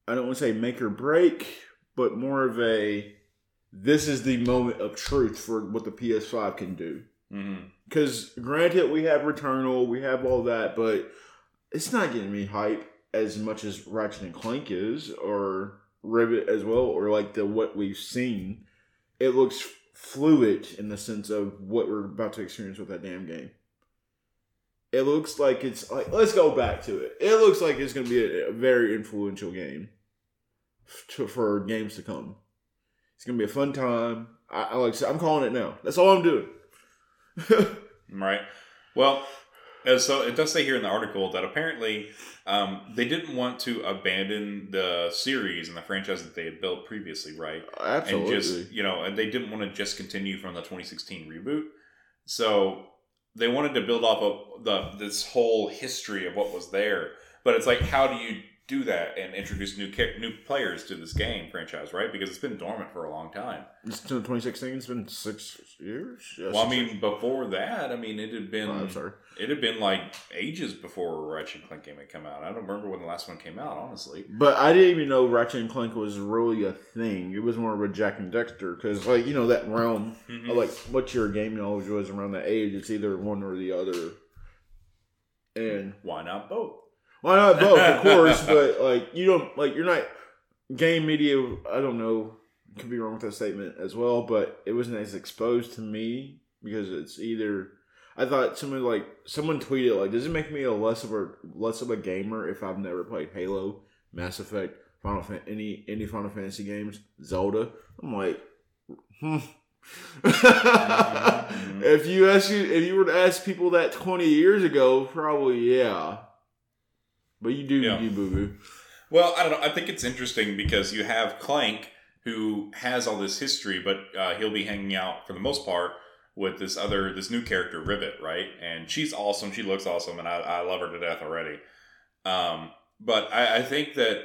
I don't want to say make or break, but more of a this is the moment of truth for what the PS5 can do. Mm-hmm. Because granted, we have Returnal, we have all that, but it's not getting me hype as much as Ratchet and Clank is, or Rivet as well, or like the what we've seen. It looks fluid in the sense of what we're about to experience with that damn game. It looks like it's like let's go back to it. It looks like it's going to be a, a very influential game to, for games to come. It's going to be a fun time. I, I like I'm calling it now. That's all I'm doing. Right. Well, uh, so it does say here in the article that apparently um, they didn't want to abandon the series and the franchise that they had built previously, right? Absolutely. and just you know and they didn't want to just continue from the 2016 reboot so they wanted to build off of the this whole history of what was there but it's like how do you do that and introduce new char- new players to this game franchise, right? Because it's been dormant for a long time. It's still 2016. It's been six years. Yeah, Well, I six mean, before that, I mean, it had been. Oh, I'm sorry. it had been like ages before Ratchet and Clank game had come out. I don't remember when the last one came out, honestly. But I didn't even know Ratchet and Clank was really a thing. It was more of a Jak and Daxter because, like, you know, that realm Mhm. of, like what your game knowledge was around that age. It's either one or the other. And Why not both? Why not both, of course, but like you don't like you're not game media. I don't know. Could be wrong with that statement as well, but it wasn't as exposed to me because it's either. I thought someone like someone tweeted like, does it make me a less of a less of a gamer if I've never played Halo, Mass Effect, Final Fan, any any Final Fantasy games, Zelda? I'm like, hmm. if you ask you if you were to ask people that 20 years ago, probably yeah. But you do Yeah. you boo boo. Well, I don't know. I think it's interesting because you have Clank, who has all this history, but uh, he'll be hanging out for the most part with this other, this new character, Rivet, right? And she's awesome. She looks awesome, and I, I love her to death already. Um, but I, I think that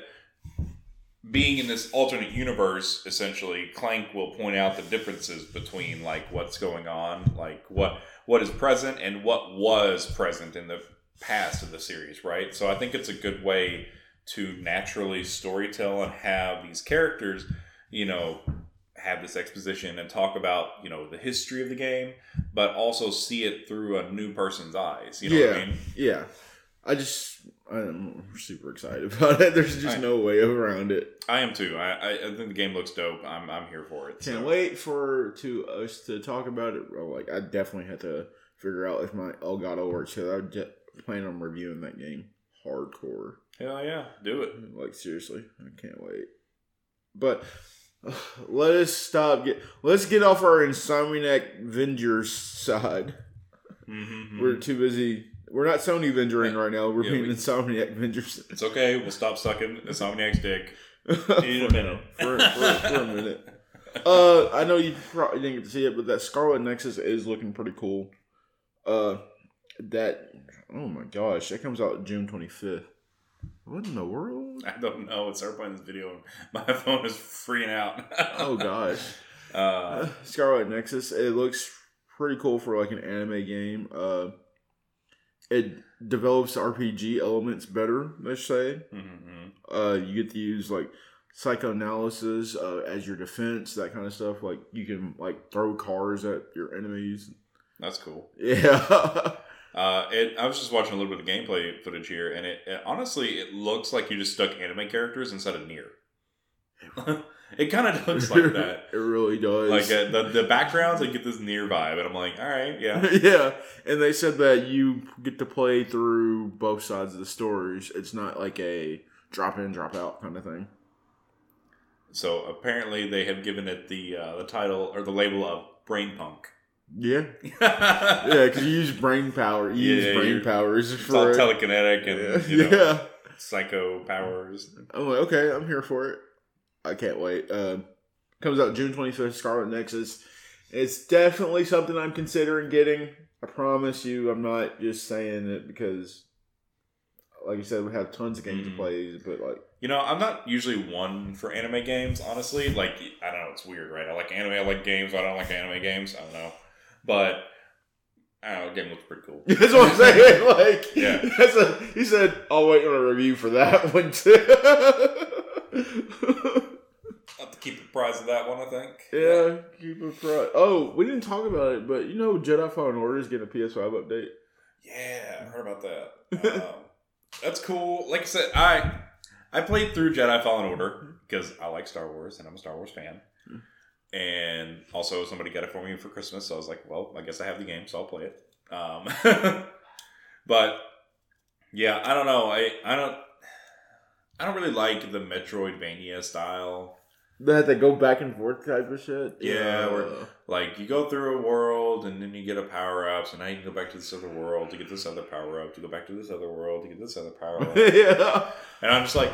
being in this alternate universe, essentially, Clank will point out the differences between like what's going on, like what what is present and what was present in the past of the series, right? So I think it's a good way to naturally storytell and have these characters, you know, have this exposition and talk about, you know, the history of the game, but also see it through a new person's eyes. You know what I mean? Yeah. I just I'm super excited about it. There's just I- no way around it. I am too. I, I, think the game looks dope. I'm, I'm here for it. Can't so. wait for to us to talk about it. Like I definitely have to figure out if my Elgato works because I plan on reviewing that game hardcore. Hell yeah, do it. Like seriously, I can't wait. But uh, let us stop. Get let's get off our Insomniac Vengers side. Mm-hmm. We're too busy. We're not Sony venturing right now. We're Yeah, being we- Insomniac Vengers It's okay. We'll stop sucking Insomniac's dick in a minute. for, for, for a minute. Uh, I know you probably didn't get to see it, but that Scarlet Nexus is looking pretty cool. Uh, that oh my gosh, that comes out June twenty fifth. What in the world? I don't know. It's playing this video. My phone is freaking out. Oh gosh. Uh, Scarlet Nexus. It looks pretty cool for like an anime game. Uh, it develops RPG elements better. Let's say. mhm. Uh, you get to use like psychoanalysis uh, as your defense, that kind of stuff. Like you can like throw cars at your enemies. That's cool. Yeah. Uh, it, I was just watching a little bit of gameplay footage here, and it, it honestly it looks like you just stuck anime characters instead of NieR. it kind of looks like that. it really does. Like uh, the the backgrounds, I get this NieR vibe, and I'm like, all right, yeah. yeah, and they said that you get to play through both sides of the stories. It's not like a drop in, drop out kind of thing. So apparently they have given it the uh, the title or the label of brain punk. Yeah, yeah, because you use brain power. You Yeah, use brain powers it's all for it. telekinetic and yeah. you know, yeah. psycho powers. I'm like, okay, I'm here for it. I can't wait. Uh, comes out June 25th, Scarlet Nexus. It's definitely something I'm considering getting. I promise you, I'm not just saying it because, like you said, we have tons of games Mhm. to play, but like, You know, I'm not usually one for anime games, honestly. Like, I don't know, it's weird, right? I like anime, I like games, I don't like anime games. I don't know. But, I don't know, game looks pretty cool. that's what I'm saying. Like, Yeah. that's a, he said, I'll wait on a review for that one too. I'll have to keep the prize of that one, I think. yeah, keep it front. Oh, we didn't talk about it, but you know, Jedi Fallen Order is getting a PS5 update. Yeah, I heard about that. Um, that's cool. Like I said, I I played through Jedi Fallen Order because I like Star Wars and I'm a Star Wars fan. And also, somebody got it for me for Christmas, so I was like, "Well, I guess I have the game, so I'll play it." Um, but yeah, I don't know. I I don't I don't really like the Metroidvania style. That they go back and forth type of shit. Yeah, we're- Like you go through a world and then you get a power up, so now you can go back to this other world to get this other power up, to go back to this other world to get this other power up. yeah. and I'm just like,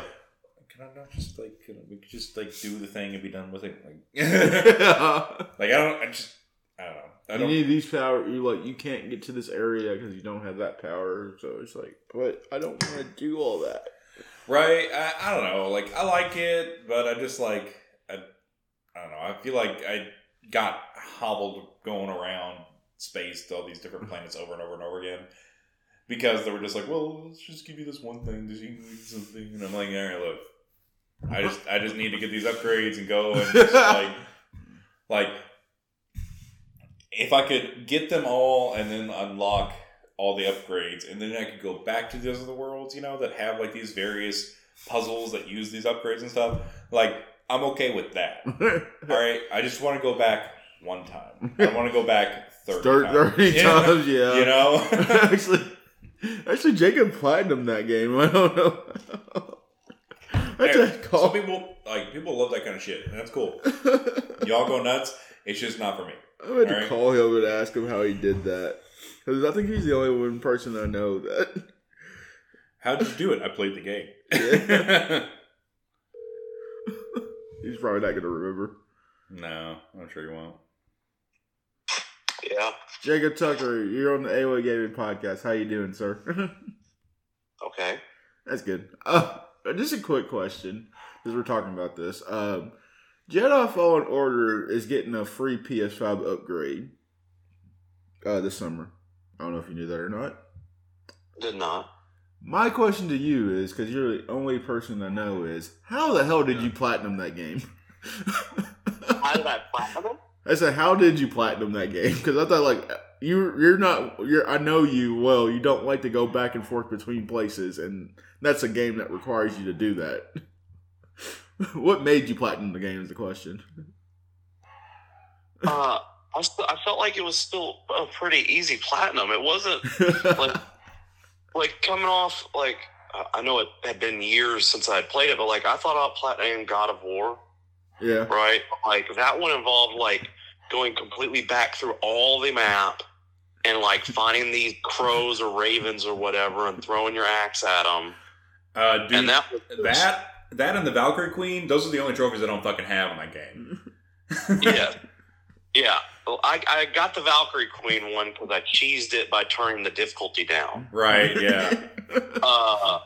can I not just like can we could just like do the thing and be done with it? Like, like I don't, I just, I don't know. I you don't. need these power. You like you can't get to this area because you don't have that power. So it's like, but I don't want to do all that. right? I, I don't know. Like I like it, but I just like I, I don't know. I feel like I got hobbled going around space to all these different planets over and over and over again because they were just like, well, let's just give you this one thing. Does you need something? And I'm like, all right, look, I just I just need to get these upgrades and go and just like like if I could get them all and then unlock all the upgrades and then I could go back to those other worlds, you know, that have like these various puzzles that use these upgrades and stuff. Like I'm okay with that. All right, I just want to go back one time. I want to go back thirty Thir- times. 30 You know? yeah. You know. actually, actually, Jacob platinum that game. I don't know. That's Hey, a Some call. people like people love that kind of shit, and that's cool. Y'all go nuts. It's just not for me. I had to Alright. call him and ask him how he did that because I think he's the only one person I know that. How'd you do it? I played the game. He's probably not gonna remember. no, I'm sure you won't. Yeah. Jacob Tucker, you're on the AWOI Gaming Podcast. How you doing, sir? Okay. That's good. Uh, just a quick question, because we're talking about this. Um, Jedi Fallen Order is getting a free PS5 upgrade uh, this summer. I don't know if you knew that or not. Did not. My question to you is, because you're the only person I know, is how the hell did you platinum that game? How did I platinum? I said, how did you platinum that game? Because I thought like you you're not you're I know you well. You don't like to go back and forth between places, and that's a game that requires you to do that. what made you platinum the game is the question. Uh, I, st- I felt like it was still a pretty easy platinum. It wasn't like like coming off like I know it had been years since I had played it, but like I thought about platinum God of War, yeah, right? Like that one involved like going completely back through all the map and like finding these crows or ravens or whatever and throwing your axe at them. Uh, dude, and that was that that and the Valkyrie Queen, those are the only trophies I don't fucking have in that game. yeah, yeah. Well, I, I got the Valkyrie Queen one because I cheesed it by turning the difficulty down. Right? Yeah. Uh,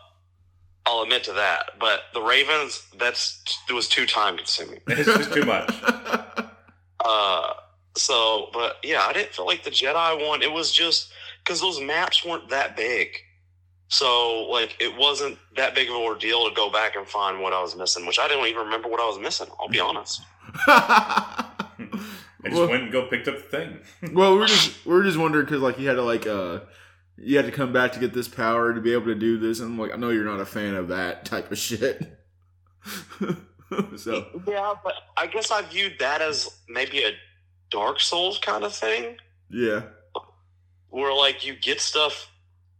I'll admit to that. But the Ravens, that's it was too time consuming. it's just too much. Uh, so, but yeah, I didn't feel like the Jedi one. It was just because those maps weren't that big. So, like, it wasn't that big of an ordeal to go back and find what I was missing, which I didn't even remember what I was missing. I'll be honest. I just Well- went and go picked up the thing. well, we're just we're just wondering because like you had to like uh you had to come back to get this power to be able to do this, and I'm like I know you're not a fan of that type of shit. so Yeah, but I guess I viewed that as maybe a Dark Souls kind of thing. yeah, where like you get stuff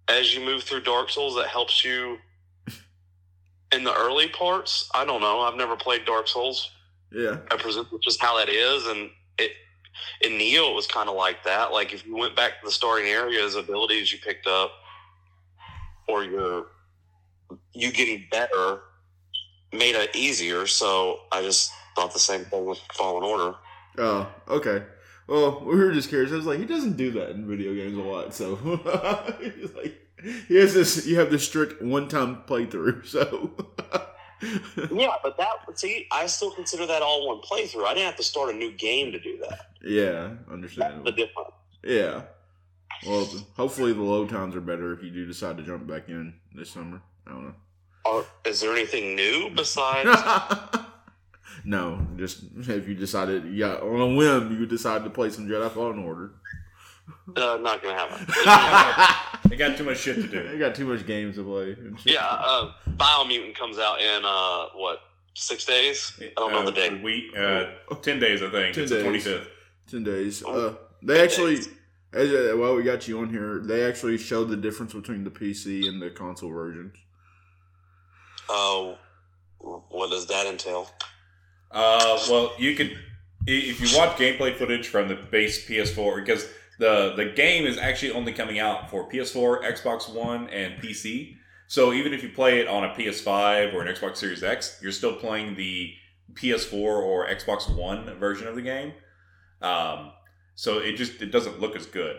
as you move through Dark Souls that helps you in the early parts. I don't know. I've never played Dark Souls. yeah, I presume it's just how that is, and it in Nioh it was kind of like that. Like if you went back to the starting areas, abilities you picked up, or your you getting better made it easier. So I just thought the same thing with Fallen Order. Oh, okay. Well, we were just curious. I was like, he doesn't do that in video games a lot, so he's like, he has this. You have this strict one-time playthrough, so Yeah, but that see, I still consider that all one playthrough. I didn't have to start a new game to do that. yeah, That's the understandable. difference. Yeah. Well, hopefully the load times are better if you do decide to jump back in this summer. I don't know. Are, is there anything new besides? no, just if you decided, yeah, on a whim, you decided to play some Jedi Fallen Order. uh, not gonna happen. I got too much shit to do. I got too much games to play. yeah, uh, Biomutant comes out in uh, what six days? I don't know the Uh, date. We uh, ten days, I think. 10 it's days. fifth. ten days. Oh, Uh, they actually, days. as, uh, while we got you on here, they actually showed the difference between the PC and the console versions. Oh, what does that entail? Uh, well, you could if you watch gameplay footage from the base PS4 because the the game is actually only coming out for PS4, Xbox One, and PC. So even if you play it on a PS5 or an Xbox Series X, you're still playing the PS4 or Xbox One version of the game. Um, so it just it doesn't look as good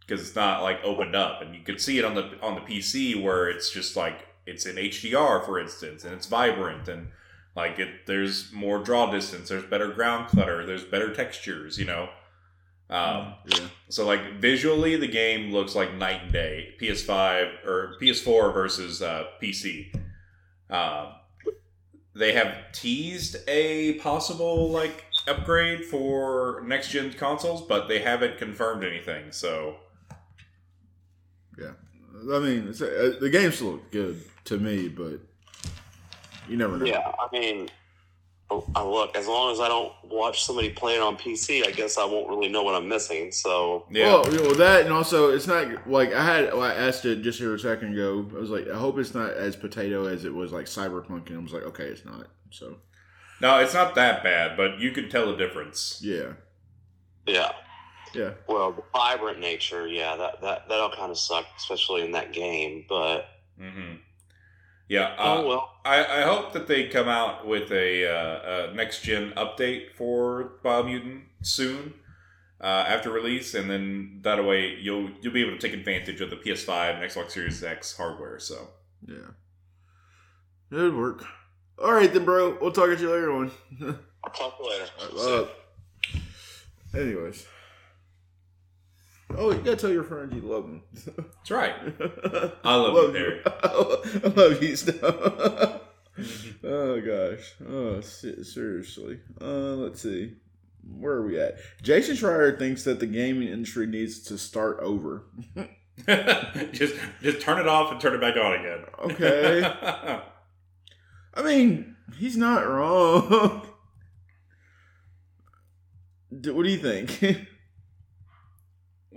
because it's not like opened up, and you can see it on the on the PC where it's just like it's in HDR, for instance, and it's vibrant and like it. There's more draw distance. There's better ground clutter. There's better textures. You know. Um, yeah. so like visually, the game looks like night and day. PS5 or PS4 versus uh, PC. Um, they have teased a possible like upgrade for next gen consoles, but they haven't confirmed anything. So yeah, I mean, it's, uh, the game still looks good to me, but you never know. Yeah, I mean, I look as long as I don't watch somebody play it on PC, I guess I won't really know what I'm missing. So yeah, Well, you know, that and also it's not like I had. Well, I asked it just here a second ago. I was like, I hope it's not as potato as it was like Cyberpunk, and I was like, okay, it's not. So no, it's not that bad, but you can tell the difference. yeah, yeah. yeah. Well, the vibrant nature, yeah, that that that'll kind of suck, especially in that game. But hmm Yeah. Uh, oh well. I, I hope that they come out with a, uh, a next gen update for Biomutant soon uh, after release, and then that way you'll you'll be able to take advantage of the PS5 and Xbox Series X hardware. So Yeah. It'd work. All right, then, bro. We'll talk at you later on. I'll talk to you later. uh, anyways. Oh, you gotta tell your friends you love them. that's right. I love you, Barry. I love you, oh gosh. Oh, seriously. Uh, let's see. Where are we at? Jason Schreier thinks that the gaming industry needs to start over. just just turn it off and turn it back on again. Okay. I mean, he's not wrong. What do you think?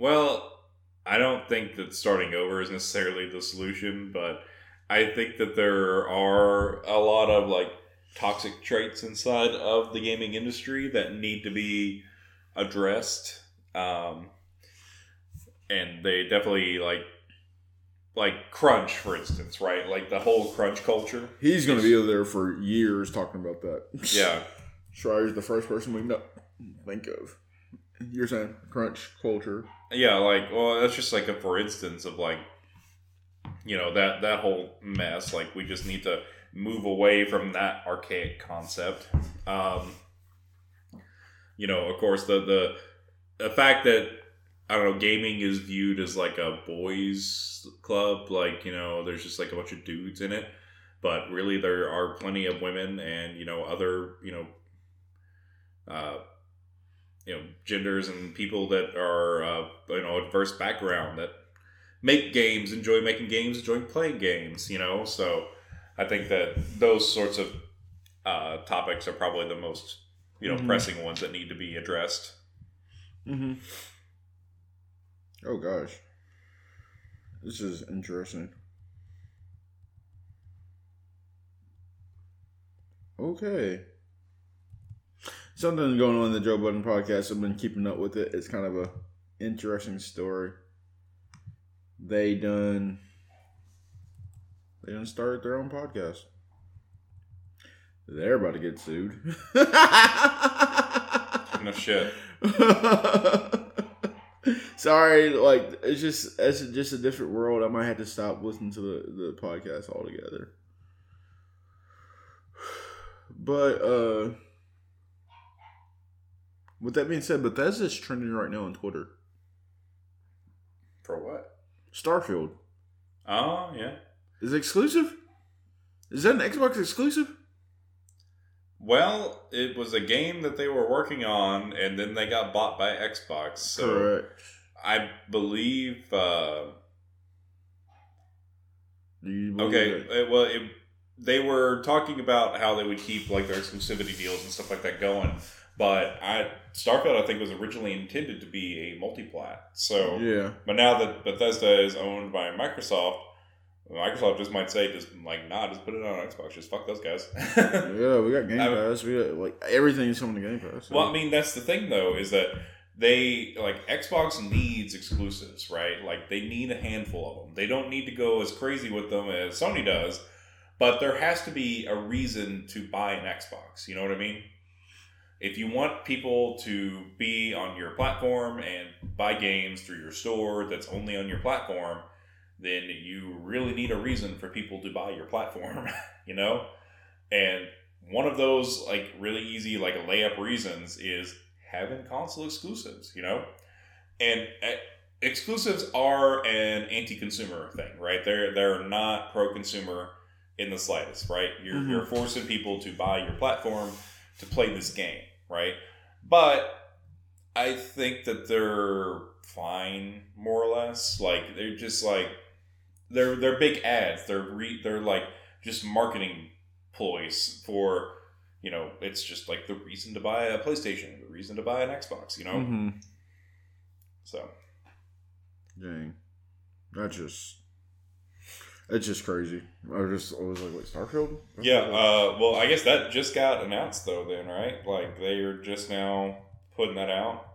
Well, I don't think that starting over is necessarily the solution, but I think that there are a lot of like toxic traits inside of the gaming industry that need to be addressed. Um, and they definitely like like crunch, for instance, right? Like the whole crunch culture. He's going to be there for years talking about that. Yeah. Schreier's the first person we know think of. You're saying crunch culture. Yeah, like well, that's just like a for instance of like, you know that that whole mess. Like we just need to move away from that archaic concept. Um, you know, of course, the the the fact that I don't know, gaming is viewed as like a boys' club. Like you know, there's just like a bunch of dudes in it, but really there are plenty of women and you know other you know. Uh, you know genders and people that are uh, you know a diverse background that make games enjoy making games enjoy playing games you know so i think that those sorts of uh, topics are probably the most you know Mhm. pressing ones that need to be addressed Mm-hmm. Oh gosh, this is interesting. Okay, something going on in the Joe Budden podcast. I've been keeping up with it. It's kind of a interesting story. They done. They done started their own podcast. They're about to get sued. no shit Sorry, like it's just it's just a different world. I might have to stop listening to the, the podcast altogether. But uh with that being said, Bethesda's trending right now on Twitter. for what Starfield. oh yeah Is it exclusive? Is that an Xbox exclusive? well it was a game that they were working on and then they got bought by xbox so Correct. i believe uh, believe Okay, uh, well, it, they were talking about how they would keep like their exclusivity deals and stuff like that going, but I Starfield I think was originally intended to be a multiplat. So, Yeah. but now that Bethesda is owned by Microsoft, Microsoft just might say just like nah, just put it on Xbox, just fuck those guys. Yeah, we got Game I- Pass. We got like everything's coming to Game Pass. so- Well, I mean, that's the thing though, is that they like Xbox needs exclusives, right? Like they need a handful of them. They don't need to go as crazy with them as Sony does, but there has to be a reason to buy an Xbox. You know what I mean? If you want people to be on your platform and buy games through your store that's only on your platform, then you really need a reason for people to buy your platform, you know? And one of those like really easy like layup reasons is having console exclusives, you know? And uh, exclusives are an anti-consumer thing, right? They're they're not pro-consumer in the slightest, right? You're Mhm. you're forcing people to buy your platform to play this game, right? But I think that they're fine, more or less. Like they're just like they're they're big ads. They're re, they're like just marketing ploys for you know. It's just like the reason to buy a PlayStation, the reason to buy an Xbox. You know, hmm so Dang, that's just it's just crazy. I was just I was like, wait, Starfield? yeah. Uh, well, I guess that just got announced though. Then right, like they are just now putting that out.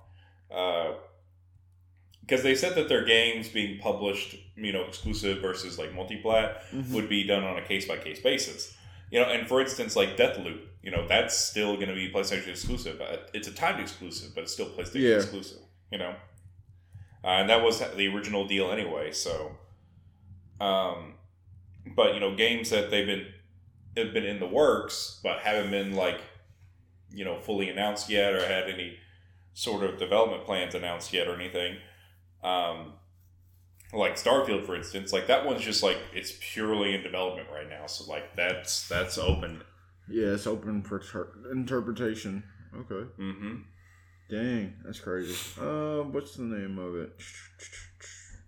because they said that their games being published, you know, exclusive versus like multi-plat Mhm. would be done on a case by case basis. You know, and for instance, like Deathloop, you know, that's still going to be PlayStation exclusive. Uh, It's a timed exclusive, but it's still PlayStation Yeah. exclusive. You know, uh, and that was the original deal anyway. So, um, but you know, games that they've been have been in the works, but haven't been like, you know, fully announced yet, or had any sort of development plans announced yet, or anything. Um, like Starfield, for instance, like that one's just like it's purely in development right now. So like that's that's open. Yeah, it's open for ter- interpretation. Okay. Mm-hmm. Dang, that's crazy. Uh, what's the name of it?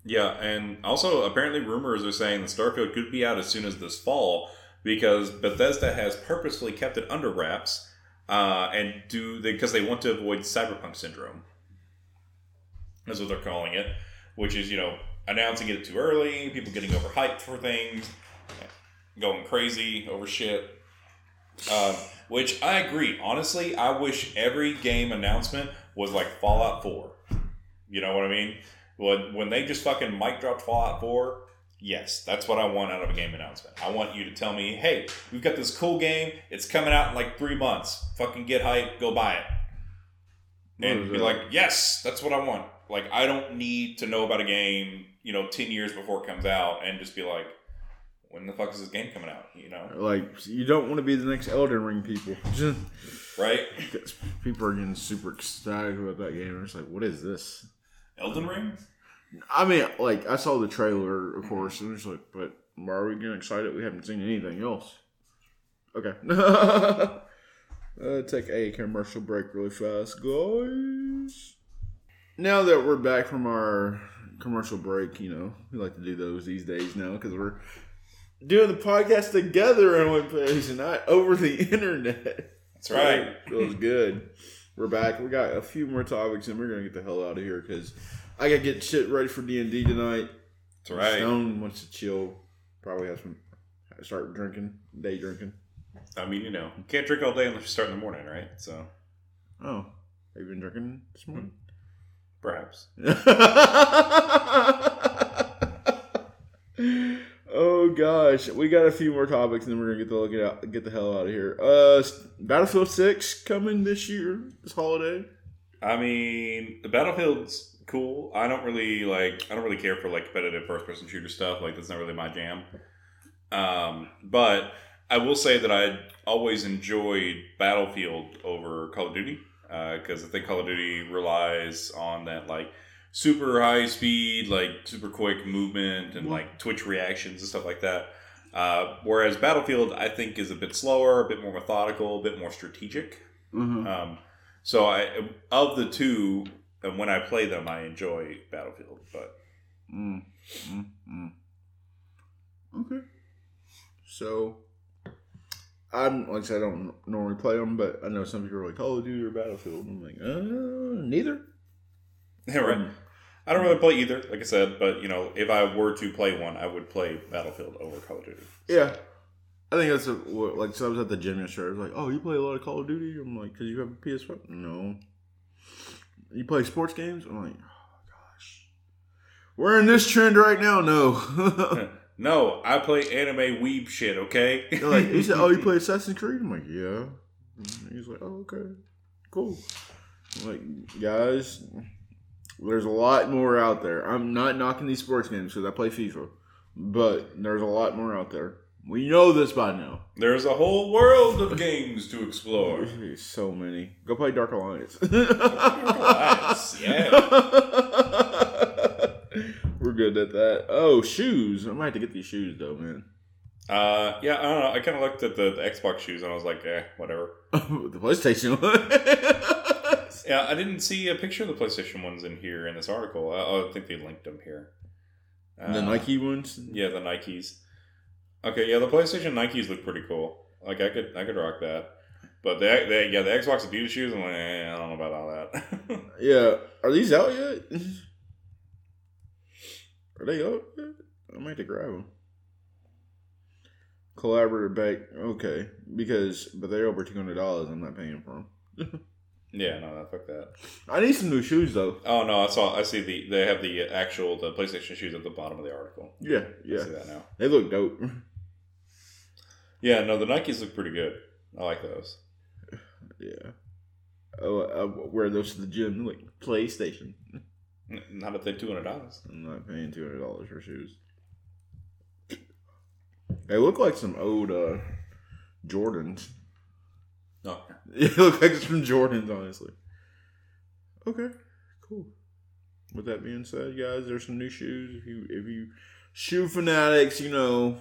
Yeah, and also apparently rumors are saying that Starfield could be out as soon as this fall because Bethesda has purposefully kept it under wraps uh, and do because they want to avoid cyberpunk syndrome. That's what they're calling it, which is you know announcing it too early, people getting overhyped for things, going crazy over shit. Um, which I agree. Honestly, I wish every game announcement was like Fallout Four. You know what I mean? When when they just fucking mic dropped Fallout Four, yes, that's what I want out of a game announcement. I want you to tell me, hey, we've got this cool game. It's coming out in like three months. Fucking get hype, go buy it, and be that? like, yes, that's what I want. Like I don't need to know about a game, you know, ten years before it comes out, and just be like, when the fuck is this game coming out? You know, Like, you don't want to be the next Elden Ring people. right? Because people are getting super ecstatic about that game. It's like, what is this? Elden Ring. I mean, like, I saw the trailer, of course, and it's like, but why are we getting excited? We haven't seen anything else. Okay. uh, take a commercial break really fast, guys. Now that we're back from our commercial break, you know, we like to do those these days now because we're doing the podcast together in one place and not over the internet. That's right. Feels good. We're back. We got a few more topics, and we're gonna get the hell out of here because I gotta get shit ready for D and D tonight. That's right. Stone wants to chill. Probably have some start drinking, day drinking. I mean, you know, you can't drink all day unless you start in the morning, right? So Oh, have you been drinking this morning? Hmm. perhaps. oh gosh, we got a few more topics, and then we're gonna get the get out, get the hell out of here. Uh, Battlefield Six coming this year, this holiday. I mean, the Battlefield's cool. I don't really like. I don't really care for like competitive first-person shooter stuff. Like that's not really my jam. Um, but I will say that I always enjoyed Battlefield over Call of Duty because I think Call of Duty relies on that like super high speed, like super quick movement and like twitch reactions and stuff like that. Uh, whereas Battlefield, I think, is a bit slower, a bit more methodical, a bit more strategic. Mm-hmm. Um, so I of the two, and when I play them, I enjoy Battlefield. But Mm, mm, mm. Okay. So, I'm like I said, I don't normally play them, but I know some people are like Call of Duty or Battlefield. I'm like, uh, neither. Yeah, right. Mm. I don't really play either, like I said. But you know, if I were to play one, I would play Battlefield over Call of Duty. Yeah. I think that's a, what- like so. I was at the gym yesterday. I was like, "Oh, you play a lot of Call of Duty?" I'm like, "Cause you have a PS5." No. You play sports games? I'm like, "Oh gosh, we're in this trend right now." No. No, I play anime weeb shit. Okay. They're like, he said, "Oh, you play Assassin's Creed?" I'm like, "Yeah." And he's like, "Oh, okay, cool." I'm like, guys, there's a lot more out there. I'm not knocking these sports games because I play FIFA. but there's a lot more out there. We know this by now. There's a whole world of games to explore. There's so many. Go play Dark Alliance. Alliance, yeah. We're good at that. Oh, shoes. I might have to get these shoes though, man. Uh, yeah, I don't know. I kind of looked at the, the Xbox shoes and I was like, eh, whatever. the PlayStation one. Yeah, I didn't see a picture of the PlayStation ones in here in this article. I, I think they linked them here. the Uh, Nike ones. Yeah, the Nikes. Okay, yeah, the PlayStation Nikes look pretty cool. Like I could, I could rock that. But the, the yeah, the Xbox Adidas shoes, I'm like, eh, I don't know about all that. Yeah. Are these out yet? Are they out yet? I might have to grab them. Collaborative bank. Okay. Because, but they're over $200. I'm not paying for them. yeah, no, fuck that. I need some new shoes, though. Oh no, I saw. I see the they have the actual the PlayStation shoes at the bottom of the article. Yeah. I Yeah. see that now. They look dope. Yeah, no, the Nikes look pretty good. I like those. Yeah. Oh, I wear those to the gym. Like PlayStation. Not if they're two hundred dollars. I'm not paying two hundred dollars for shoes. They look like some old uh, Jordans. No, It look like it's from Jordans, honestly. Okay, cool. With that being said, guys, there's some new shoes. If you if you shoe fanatics, you know,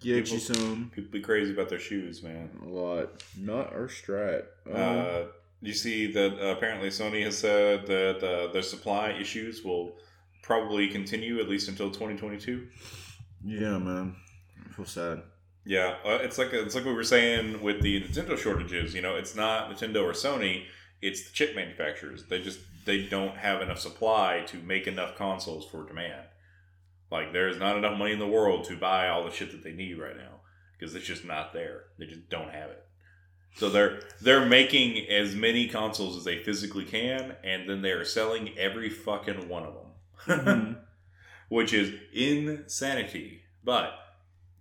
get you some. people be crazy about their shoes, man. A lot, not our strat. Um, Uh, you see that uh, apparently Sony has said that uh, their supply issues will probably continue at least until 2022. yeah, man, I feel sad. Yeah, uh, it's like it's like we were saying with the Nintendo shortages. You know, it's not Nintendo or Sony; it's the chip manufacturers. They just they don't have enough supply to make enough consoles for demand. Like, there's not enough money in the world to buy all the shit that they need right now because it's just not there. They just don't have it. So they're they're making as many consoles as they physically can, and then they're selling every fucking one of them, Mhm. which is insanity. But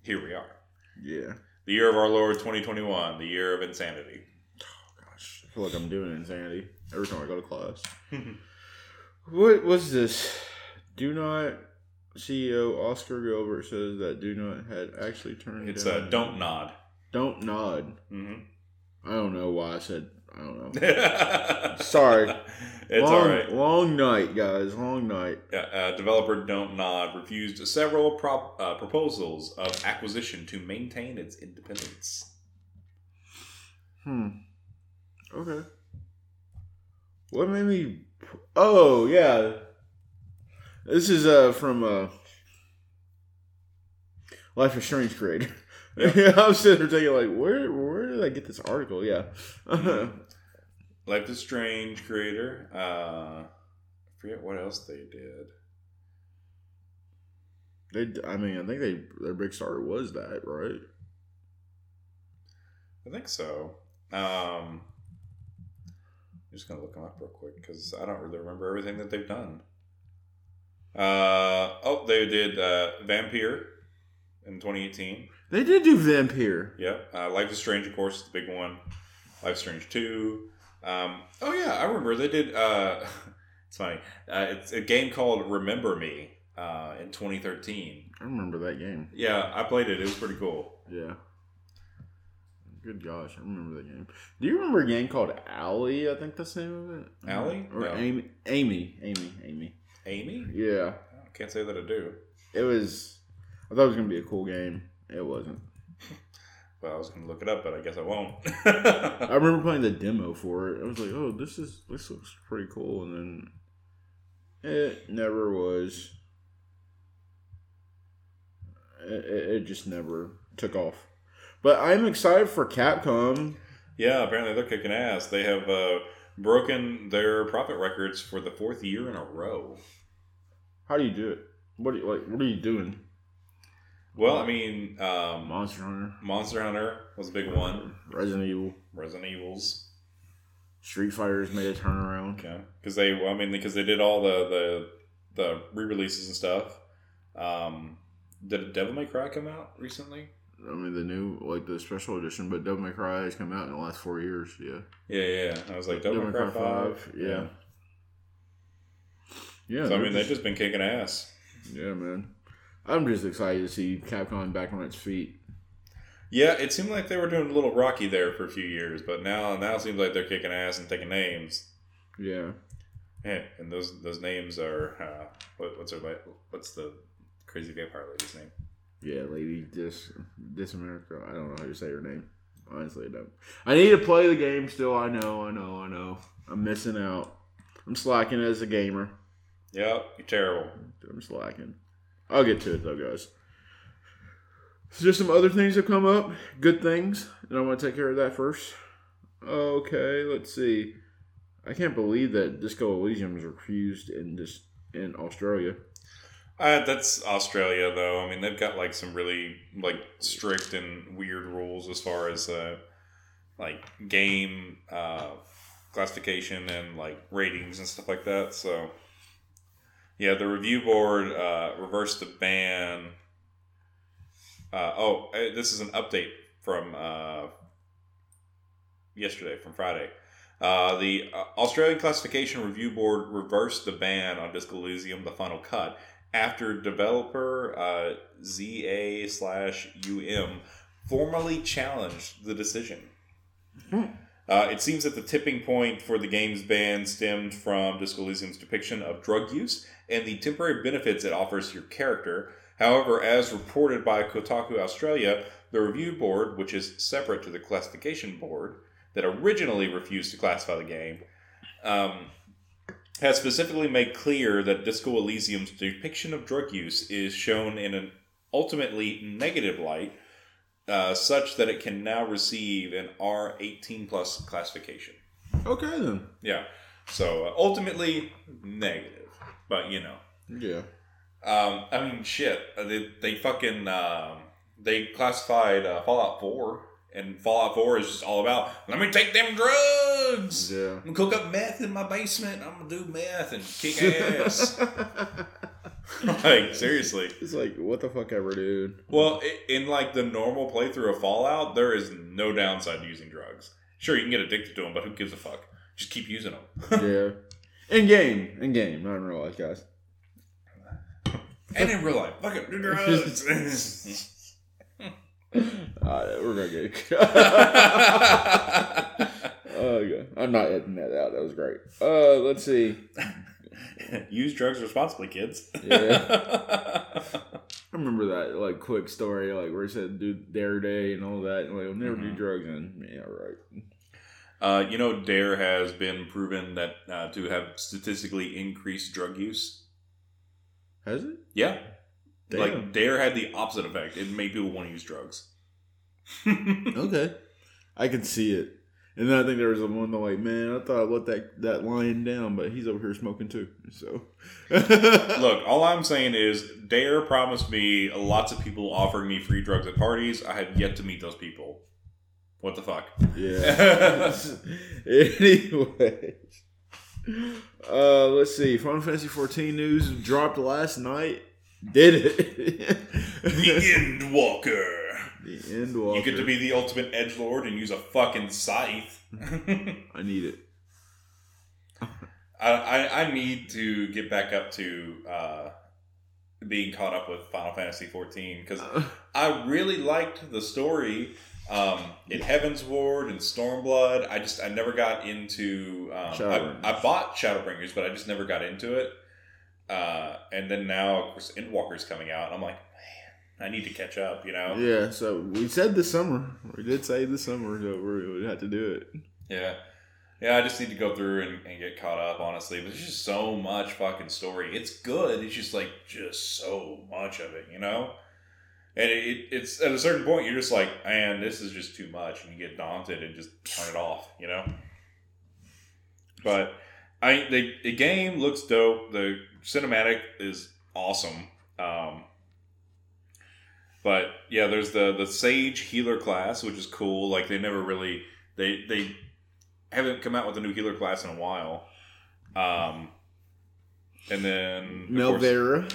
here we are. Yeah. The year of our Lord 2021, the year of insanity. Gosh, I feel like I'm doing insanity every time I go to class. What was this? Do not CEO Oskar Guilbert says that do not had actually turned it's down. uh, don't nod. don't nod. hmm I don't know why I said I don't know. it's Sorry. long, all right. Long night, guys. Long night. Yeah, uh, developer Don't Nod refused several prop, uh, proposals of acquisition to maintain its independence. Hmm. Okay. What made me? Oh yeah. This is uh from uh Life of Strange creator. Yeah. Yeah, I was sitting there thinking like, where where did I get this article? Yeah. Life is Strange creator. Uh, I forget what else they did. they, I mean, I think they their big starter was that, right? I think so. Um, I'm just gonna look them up real quick because I don't really remember everything that they've done. Uh, oh, they did uh, Vampire in 2018. They did do Vampire. Yep. Uh, Life is Strange, of course, is the big one. Life is Strange 2. Um, oh, yeah, I remember. They did. Uh, it's funny. Uh, it's a game called Remember Me uh, in 2013. I remember that game. Yeah, I played it. It was pretty cool. Yeah. Good gosh, I remember that game. Do you remember a game called Alley? I think that's the name of it. Ally? or No. Amy? Amy? Amy? Amy? Amy? Yeah, I can't say that I do. it was. I thought it was gonna be a cool game. It wasn't. Well, I was going to look it up, but I guess I won't. I remember playing the demo for it. I was like, "Oh, this is this looks pretty cool," and then it never was. It, it it just never took off. But I'm excited for Capcom. yeah, apparently they're kicking ass. They have uh, broken their profit records for the fourth year in a row. How do you do it? What do you, like? What are you doing? Well, I mean, um, Monster Hunter, Monster Hunter was a big one. Resident Evil, Resident Evils. Street Fighters made a turnaround. Okay, because they, I mean, because they did all the the the re-releases and stuff. Um, did Devil May Cry come out recently? I mean, the new like the special edition, but Devil May Cry has come out in the last four years. Yeah, Yeah, yeah. yeah. I was like Devil, May Cry Five. Yeah, yeah. So I mean, they're they've just been kicking ass. yeah, man. I'm just excited to see Capcom back on its feet. Yeah, it seemed like they were doing a little rocky there for a few years, but now now it seems like they're kicking ass and taking names. Yeah. Yeah, and those those names are uh, what, what's her what's the crazy vampire lady's name? Yeah, lady dis dis America. I don't know how to say her name. Honestly, I don't. I need to play the game still. I know, I know, I know. I'm missing out. I'm slacking as a gamer. Yep, you're terrible. I'm slacking. I'll get to it though, guys. So just some other things have come up. Good things. And I want to take care of that first. Okay, let's see. I can't believe that Disco Elysium was refused in this in Australia. Uh, that's Australia, though. I mean, they've got like some really like strict and weird rules as far as uh, like game uh, classification and like ratings and stuff like that. So, yeah, the review board uh, reversed the ban. Uh, oh, uh, this is an update from uh, yesterday, from Friday. Uh, the uh, Australian Classification Review Board reversed the ban on Disco Elysium: The Final Cut after developer uh, ZA slash UM formally challenged the decision. Uh, it seems that the tipping point for the game's ban stemmed from Disco Elysium's depiction of drug use and the temporary benefits it offers your character. However, as reported by Kotaku Australia, the review board, which is separate to the classification board that originally refused to classify the game, um, has specifically made clear that Disco Elysium's depiction of drug use is shown in an ultimately negative light, uh, such that it can now receive an R18 plus classification. Okay then. Yeah. So uh, ultimately negative, but you know. Yeah. Um, I mean, shit. uh, They, they fucking um, they classified uh, Fallout Four, and Fallout Four is just all about let me take them drugs. Yeah. I'm gonna cook up meth in my basement. I'm gonna do meth and kick ass. like seriously. It's like what the fuck ever, dude. Well, in like the normal playthrough of Fallout, there is no downside to using drugs. Sure, you can get addicted to them, but who gives a fuck? Just keep using them. yeah. In game, in game, not in real life, guys. and in real life, fuck it, do drugs. Alright, we're gonna get. it. oh yeah, I'm not editing that out. That was great. Uh, let's see. Use drugs responsibly, kids. Yeah. I remember that like quick story, like where he said do Dare Day and all that, and like I'll never do Mhm. drugs. And yeah, right. Uh, you know, Dare has been proven that uh, to have statistically increased drug use. Has it? Yeah, Damn. like Dare had the opposite effect. It made people want to use drugs. Okay. I can see it. And then I think there was a one that like, man, I thought I let that that lion down, but he's over here smoking too. So Look, all I'm saying is Dare promised me lots of people offering me free drugs at parties. I have yet to meet those people. What the fuck? Yeah. Anyways. Uh let's see. Final Fantasy 14 news dropped last night. Did it? the End Walker. The end. You get to be the ultimate edge lord and use a fucking scythe. I need it. I, I, I need to get back up to uh, being caught up with Final Fantasy XIV because Uh, I really liked the story um, in Heavensward and Stormblood. I just I never got into. Um, I, I bought Shadowbringers, but I just never got into it. Uh, and then now, of course, Endwalker's coming out. And I'm like, I need to catch up. You know? yeah, so we said this summer. We did say this summer that we would have to do it. Yeah. Yeah, I just need to go through and, and get caught up, honestly. But there's just so much fucking story. It's good. It's just like just so much of it, you know. And it, it, it's at a certain point you're just like, man, this is just too much, and you get daunted and just turn it off, you know. But I the, the game looks dope. The cinematic is awesome. Um, but yeah, there's the the Sage Healer class, which is cool. Like they never really they they haven't come out with a new healer class in a while. Um, and then Melvera.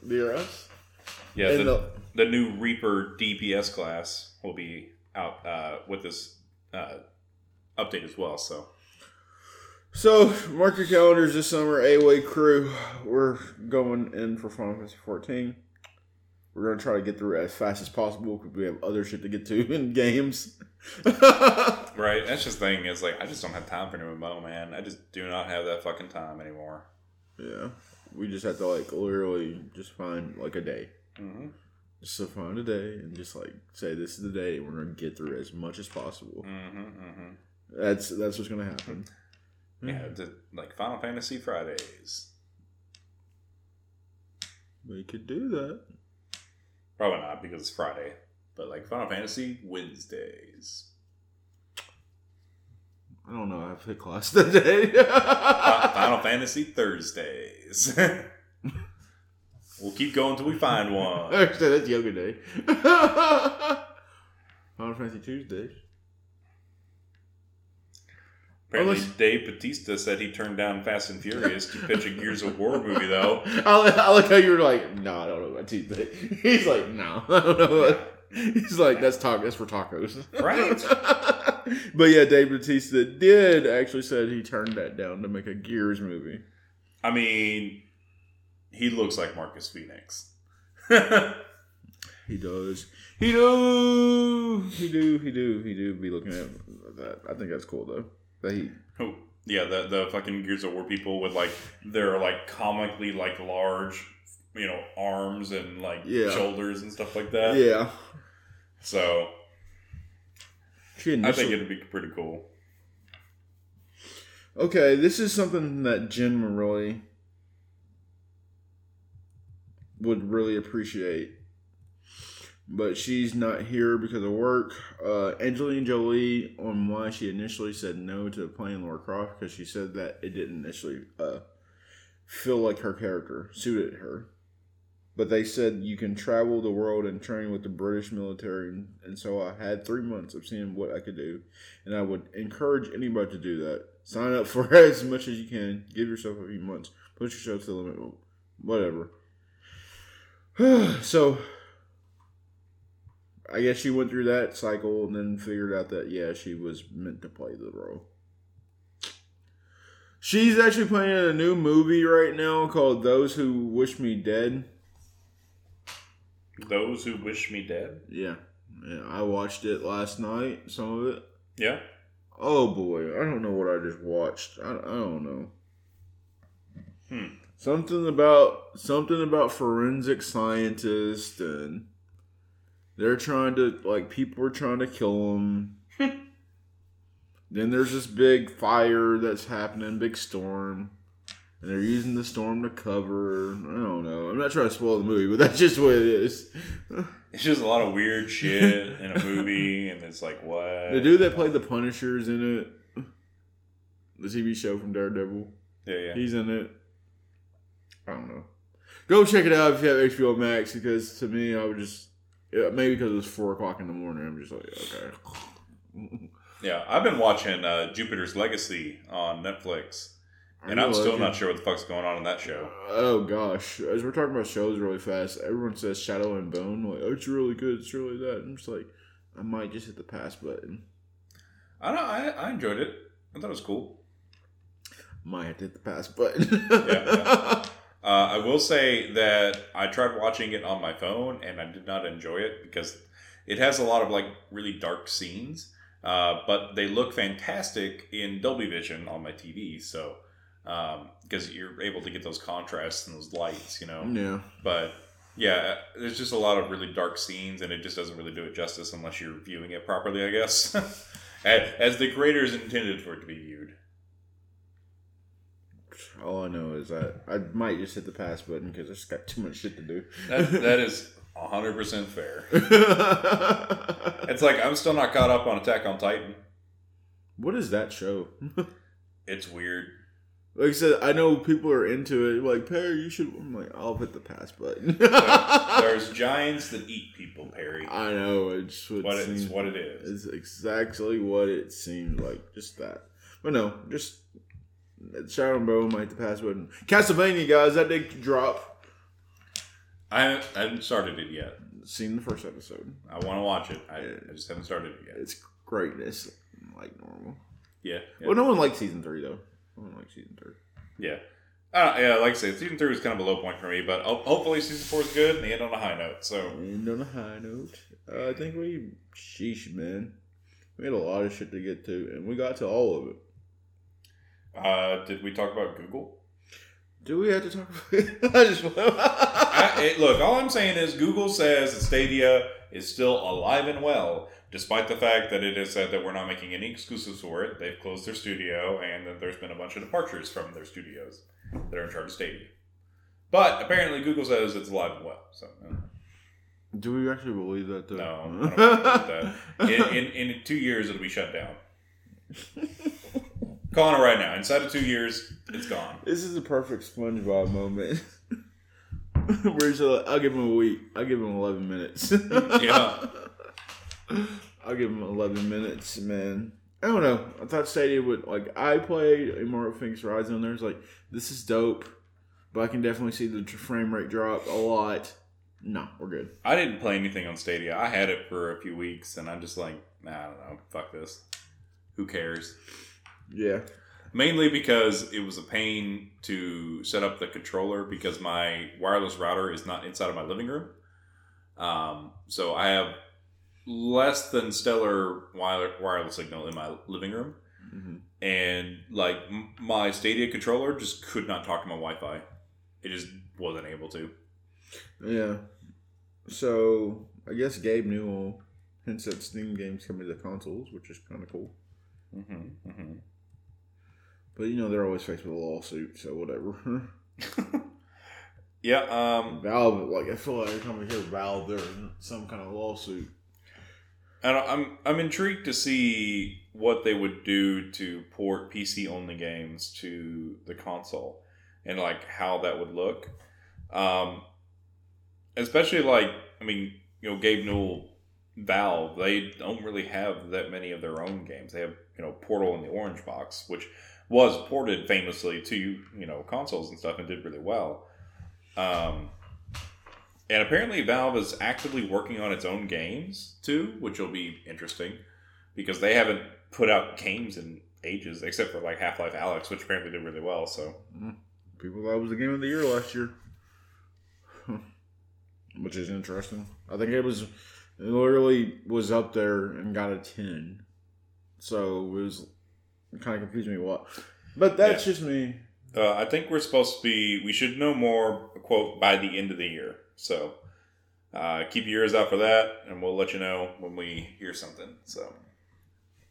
Vera. yeah, the, the- the new Reaper DPS class will be out uh, with this uh, update as well. So So, mark your calendars this summer. AWOI crew. We're going in for Final Fantasy 14. We're gonna try to get through as fast as possible because we have other shit to get to in games. Right. That's just the thing is like I just don't have time for new MMO, man. I just do not have that fucking time anymore. yeah, we just have to like literally just find like a day, Mm-hmm. just to find a day and just like say this is the day and we're gonna get through as much as possible. Mm-hmm. Mm-hmm. That's that's what's gonna happen. Yeah, the, like Final Fantasy Fridays. We could do that. Probably not because it's Friday, but like Final Fantasy Wednesdays. I don't know. I have hit class that day. Final Fantasy Thursdays. we'll keep going till we find one. Actually, that's yoga day. Final Fantasy Tuesdays. Apparently, Unless- Dave Batista said he turned down Fast and Furious to pitch a Gears of War movie, though. I, li- I like how you were like, no, I don't know about Tuesday. He's like, no, I don't know. About... He's like, that's taco. That's for tacos, Right. but yeah, Dave Batista did actually said he turned that down to make a Gears movie. I mean, he looks like Marcus Phoenix. He does. He do. He do. He do. He do be looking at that. I think that's cool though. He. Oh, yeah, the the fucking Gears of War people with like their like comically like large, you know, arms and like Yeah. shoulders and stuff like that. Yeah. So I think it'd be pretty cool. Okay, this is something that Gen really would really appreciate. But she's not here because of work. Uh, Angelina Jolie, on why she initially said no to playing Lara Croft, because she said that it didn't initially uh, feel like her character suited her. But they said you can travel the world and train with the British military, and, and so I had three months of seeing what I could do, and I would encourage anybody to do that. Sign up for as much as you can. Give yourself a few months. Push yourself to the limit. Whatever. so, I guess she went through that cycle and then figured out that yeah, she was meant to play the role. She's actually playing in a new movie right now called "Those Who Wish Me Dead." Those who wish me dead. Yeah, yeah I watched it last night. Some of it. Yeah. Oh boy, I don't know what I just watched. I, I don't know. Hmm. Something about something about forensic scientists and they're trying to like people are trying to kill them. then there's this big fire that's happening, big storm, and they're using the storm to cover. I don't know. I'm not trying to spoil the movie, but that's just what it is. It's just a lot of weird shit in a movie, and it's like, what? The dude that played the Punishers in it, the TV show from Daredevil, Yeah, yeah. he's in it. I don't know. Go check it out if you have HBO Max because to me, I would just yeah, maybe because it's four o'clock in the morning. I'm just like, okay. Yeah, I've been watching uh, Jupiter's Legacy on Netflix, and I'm still not sure what the fuck's going on in that show. Oh gosh, as we're talking about shows really fast, everyone says Shadow and Bone. Like, oh, it's really good. It's really that. I'm just like, I might just hit the pass button. I don't. I, I enjoyed it. I thought it was cool. Might have to hit the pass button. yeah. Uh, I will say that I tried watching it on my phone and I did not enjoy it because it has a lot of like really dark scenes, uh, but they look fantastic in Dolby Vision on my TV. So because you're able to get those contrasts and those lights, you know. yeah. But yeah, there's just a lot of really dark scenes, and it just doesn't really do it justice unless you're viewing it properly, I guess. as as the creators intended for it to be viewed. All I know is that I might just hit the pass button because I just got too much shit to do. That, that is 100% fair. It's like I'm still not caught up on Attack on Titan. what is that show? It's weird. Like I said, I know people are into it. Like Perry, you should. I'm like, I'll hit the pass button. There's giants that eat people, Perry. I know it's what, What it it's what it is. It's exactly what it seemed like. Just that. But no, just Shadow and Bone might hit the pass button. Castlevania, guys, that did drop. I haven't, I haven't started it yet. Seen the first episode. I want to watch it. I, I just haven't started it yet. It's greatness, like normal. Yeah, yeah. Well, no one likes season three though. No one liked season three. yeah. Uh, yeah, like I said, season three was kind of a low point for me, but hopefully season four is good and they end on a high note. So end on a high note, uh, I think we, sheesh, man, we had a lot of shit to get to, and we got to all of it. Uh, did we talk about Google? Do we have to talk about it? I just I, it, look, all I'm saying is Google says that Stadia is still alive and well, despite the fact that it has said that we're not making any exclusives for it. They've closed their studio, and that there's been a bunch of departures from their studios that are in charge of Stadia. But apparently, Google says it's alive and well. So don't. Do we actually believe that? Though? no, I don't believe that. In, in, in two years, it'll be shut down. Calling it right now. Inside of two years, it's gone. This is a perfect SpongeBob moment. Where he's like, I'll give him a week. I'll give him 11 minutes. Yeah. I'll give him 11 minutes, man. I don't know. I thought Stadia would, like, I played Immortal Fenyx Rise on there. It's like, this is dope, but I can definitely see the frame rate drop a lot. No, we're good. I didn't play anything on Stadia. I had it for a few weeks, and I'm just like, nah, I don't know. Fuck this. Who cares? Yeah. Mainly because it was a pain to set up the controller because my wireless router is not inside of my living room. Um, so I have less than stellar wire- wireless signal in my living room. hmm And like m- my Stadia controller just could not talk to my Wi Fi. It just wasn't able to. Yeah. So, I guess Gabe Newell hints at Steam games coming to the consoles, which is kind of cool. Mm-hmm, mm-hmm. But, you know, they're always faced with a lawsuit, so whatever. Yeah, um, Valve, like, I feel like every time I hear Valve, they're in some kind of lawsuit. And I'm I'm intrigued to see what they would do to port PC only games to the console, and like how that would look. Um, especially like I mean, you know, Gabe Newell, Valve, they don't really have that many of their own games. They have you know Portal and the Orange Box, which was ported famously to you know consoles and stuff and did really well. Um, and apparently, Valve is actively working on its own games too, which will be interesting because they haven't put out games in ages, except for like Half-Life Alyx, which apparently did really well. So, People thought it was the game of the year last year. Which is interesting. I think it was, it literally was up there and got a 10. So it was, it kind of confused me what. But that's just me. uh, I think we're supposed to be. We should know more. Quote by the end of the year. So, uh, keep your ears out for that, and we'll let you know when we hear something. So,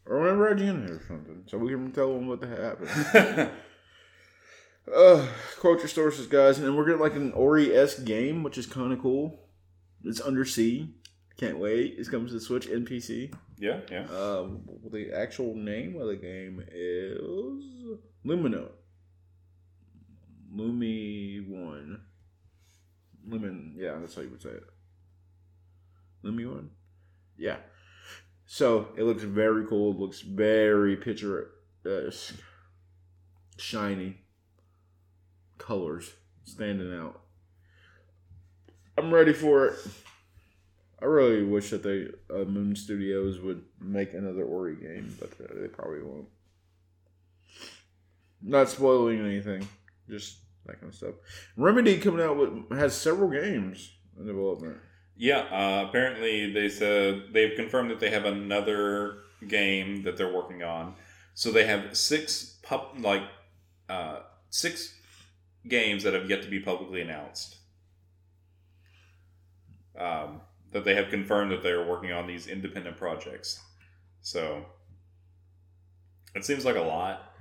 Or whenever IGN hears something. So we can tell them what the happened. Uh, quote your sources, guys, and then we're getting like an Ori esque game, which is kind of cool. It's Undersea. Can't wait. It's coming to the Switch and PC. yeah, yeah. Um, the actual name of the game is Lumino. Lumi One. Lumin, yeah, that's how you would say it. Lumi One. Yeah. So it looks very cool. It looks very picturesque, shiny, colors standing out. I'm ready for it. I really wish that they uh, Moon Studios would make another Ori game, but they probably won't. Not spoiling anything, just that kind of stuff. Remedy coming out with has several games in development. Yeah, uh, apparently they said they've confirmed that they have another game that they're working on. So they have six pub like uh, six games that have yet to be publicly announced. Um, that they have confirmed that they are working on these independent projects. So it seems like a lot,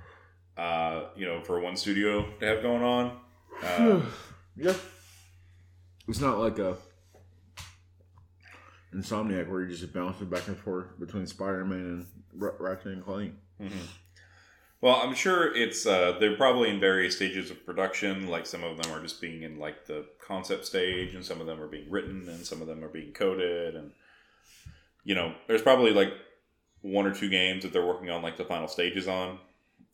uh, you know, for one studio to have going on. Uh, yeah, it's not like a Insomniac where you're just bouncing back and forth between Spider Man and Ratchet and Clank. Mhm. Well, I'm sure it's uh, they're probably in various stages of production. Like some of them are just being in like the concept stage, and some of them are being written, and some of them are being coded, and you know, there's probably like one or two games that they're working on like the final stages on,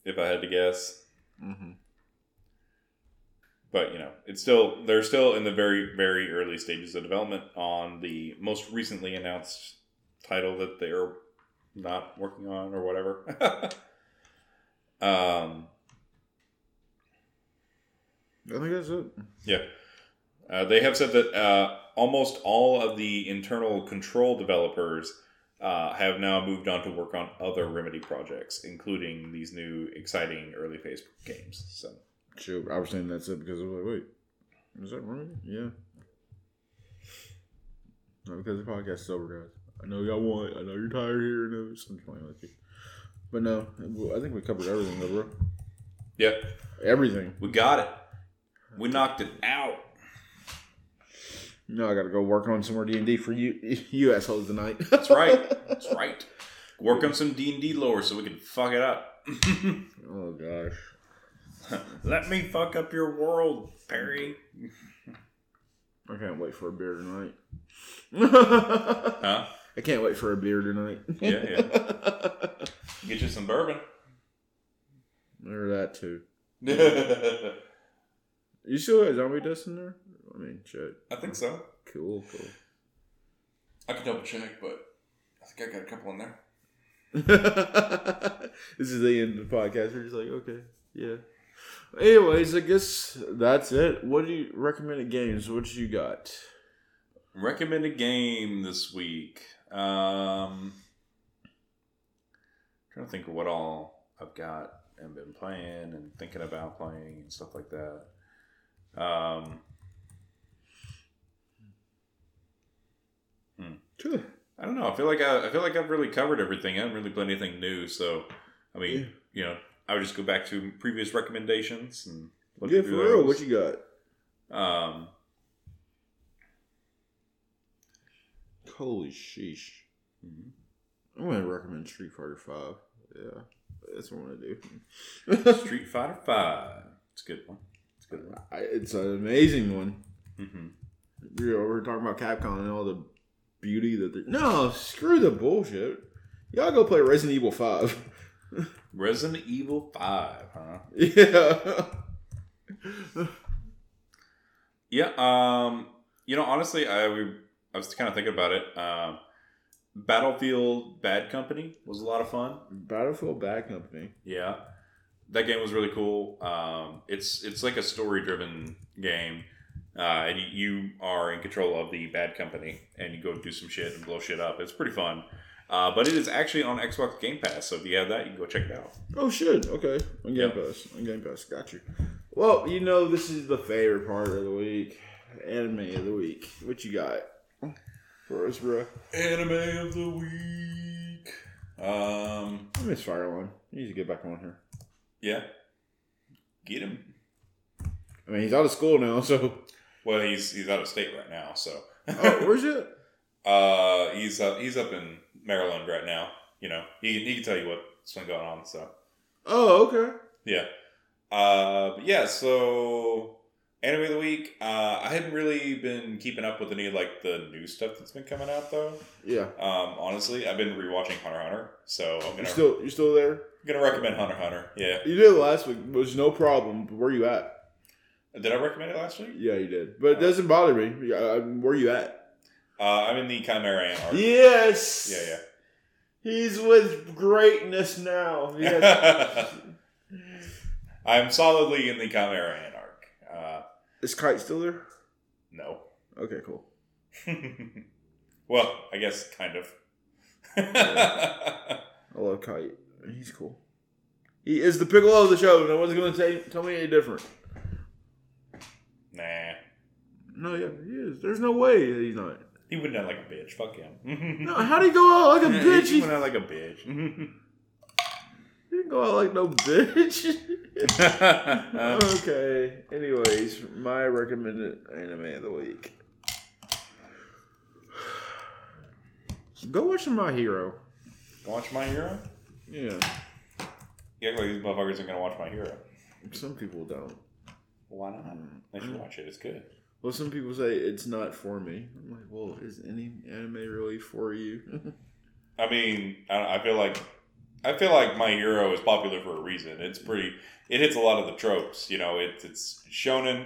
if I had to guess. Mm-hmm. But you know, it's still they're still in the very very early stages of development on the most recently announced title that they're not working on or whatever. um, I think that's it. Yeah. Uh, they have said that uh, almost all of the internal control developers uh, have now moved on to work on other Remedy projects, including these new exciting early phase games. So, Sure, I was saying that's it because I was like, wait, is that right? Yeah. No, because the podcast is over, guys. I know y'all want. I know you're tired here. No, I'm just playing with you. But no, I think we covered everything, though, bro. yeah, Everything. we got it. We knocked it out. No, I got to go work on some more D and D for you, you assholes tonight. That's right. That's right. Work on some D and D lore so we can fuck it up. oh gosh, Let me fuck up your world, Perry. I can't wait for a beer tonight. Huh? I can't wait for a beer tonight. Yeah, yeah. Get you some bourbon. or that too. You still got zombie dust in there? I mean, shit. I think so. Cool, cool. I can double check, but I think I got a couple in there. this is the end of the podcast. We're just like, okay, yeah. Anyways, I guess that's it. What do you recommended games? What you got? Recommended game this week. Um, trying to think of what all I've got and been playing and thinking about playing and stuff like that. Um, Sure. I don't know. I feel like I, I feel like I've really covered everything. I haven't really played anything new. So, I mean, Yeah. you know, I would just go back to previous recommendations and look Yeah, for real. What you got? Um, Holy sheesh. mhm. I'm gonna recommend Street Fighter Five. Yeah, that's what I'm gonna do. Street Fighter Five. It's a good one. It's a good one. I, it's an amazing one. hmm You know, we're talking about Capcom and all the beauty that they No, screw the bullshit. Y'all go play Resident Evil Five. Resident Evil Five, huh? yeah. Yeah. Um. You know, honestly, I we, I was kind of thinking about it. Um, Battlefield Bad Company was a lot of fun. Battlefield Bad Company. Yeah, that game was really cool. Um, it's it's like a story driven game, uh, and you, you are in control of the bad company, and you go do some shit and blow shit up. It's pretty fun. Uh, but it is actually on Xbox Game Pass, so if you have that, you can go check it out. Oh shit! Okay, on Game Yeah. Pass. On Game Pass. Got you. Well, you know this is the favorite part of the week. Anime of the week. What you got for us, bro? Anime of the week. Um, I miss Fireline. He needs to get back on here. yeah, get him. I mean, he's out of school now, so. Well, he's he's out of state right now, so. Oh, where's it? uh, he's up he's up in Maryland right now. You know, he he can tell you what's been going on. So. Oh, okay. Yeah. Uh, but yeah, so anime of the week. Uh, I hadn't really been keeping up with any of like the new stuff that's been coming out though. Yeah. Um, honestly, I've been rewatching Hunter Hunter, so I'm You gonna still, you still there? gonna recommend Hunter Hunter. Yeah. You did it last week. It was no problem. Where you at? Did I recommend it last week? Yeah, you did. But it doesn't bother me. Yeah, uh, Where you at? Uh, I'm in the Chimera Ant arc. Yes. Yeah, yeah. He's with greatness now. Yes. I'm solidly in the Chimera Ant. Uh, Is Kite still there? no. Okay, cool. well, I guess kind of. I love Kite. He's cool. He is the piccolo of the show. No one's going to say tell me any different. nah. No, yeah, he is. There's no way he's not. He went out like a bitch. Fuck him. No, how'd he go out like a Yeah, bitch? He He, went out like a bitch. Go out like no bitch. okay. Anyways, my recommended anime of the week. Go watch My Hero. watch My Hero? Yeah. Yeah, like these motherfuckers are gonna watch My Hero. Some people don't. Why not? Mm. They should watch it. It's good. Well, some people say it's not for me. I'm like, well, is any anime really for you? I mean, I, I feel like I feel like My Hero is popular for a reason. It's pretty. It hits a lot of the tropes. You know, it's it's shonen.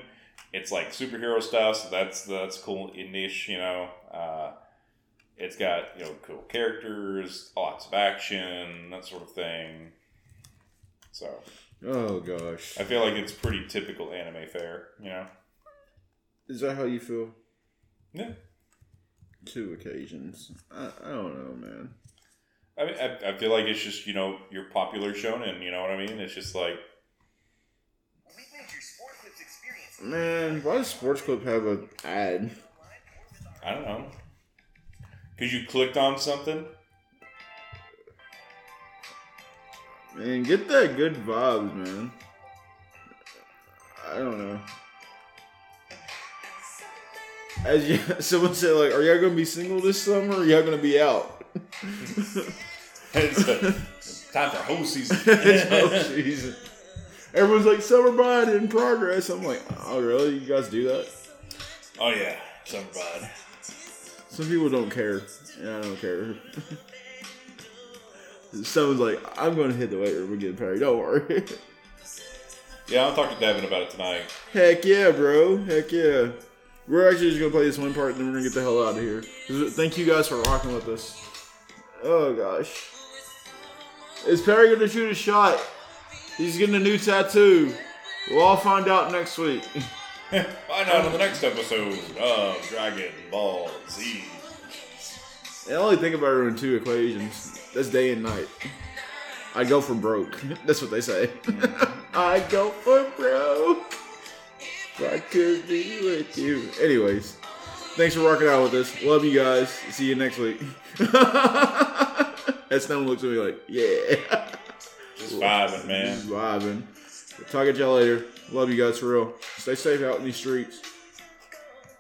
It's like superhero stuff. So that's that's cool niche. You know, uh, it's got you know cool characters, lots of action, that sort of thing. So Oh gosh. I feel like it's pretty typical anime fare, you know? Is that how you feel? Yeah. Two occasions. I, I don't know, man. I mean, I, I feel like it's just, you know, your popular shonen, you know what I mean? It's just like, We made your Sport Clips experience. Man, why does Sports Clip have an ad? I don't know. Because you clicked on something? Man, get that good vibes, man. I don't know. As you, someone said, like, are y'all gonna be single this summer? or y'all gonna be out? It's, time for whole season. It's whole season. Everyone's like, summer bond in progress. I'm like, oh really? You guys do that? oh, yeah. Summer bod. Some people don't care, and I don't care. Someone's like, I'm gonna hit the weight room and get paid. Don't worry. Yeah, I'll talk to Devin about it tonight. Heck yeah, bro. Heck yeah. We're actually just gonna play this one part and then we're gonna get the hell out of here. Thank you guys for rocking with us. Oh gosh. Is Perry gonna shoot a shot? He's getting a new tattoo. We'll all find out next week. Find out on the next episode of Dragon Ball z Z. I only think about it in two equations. That's day and night. I go for broke. That's what they say. Mm-hmm. I go for broke. If I could be with you. Anyways, thanks for rocking out with us. Love you guys. See you next week. That Stone looks at me like, yeah. Just vibing, man. Just vibing. Talk at y'all later. Love you guys for real. Stay safe out in these streets.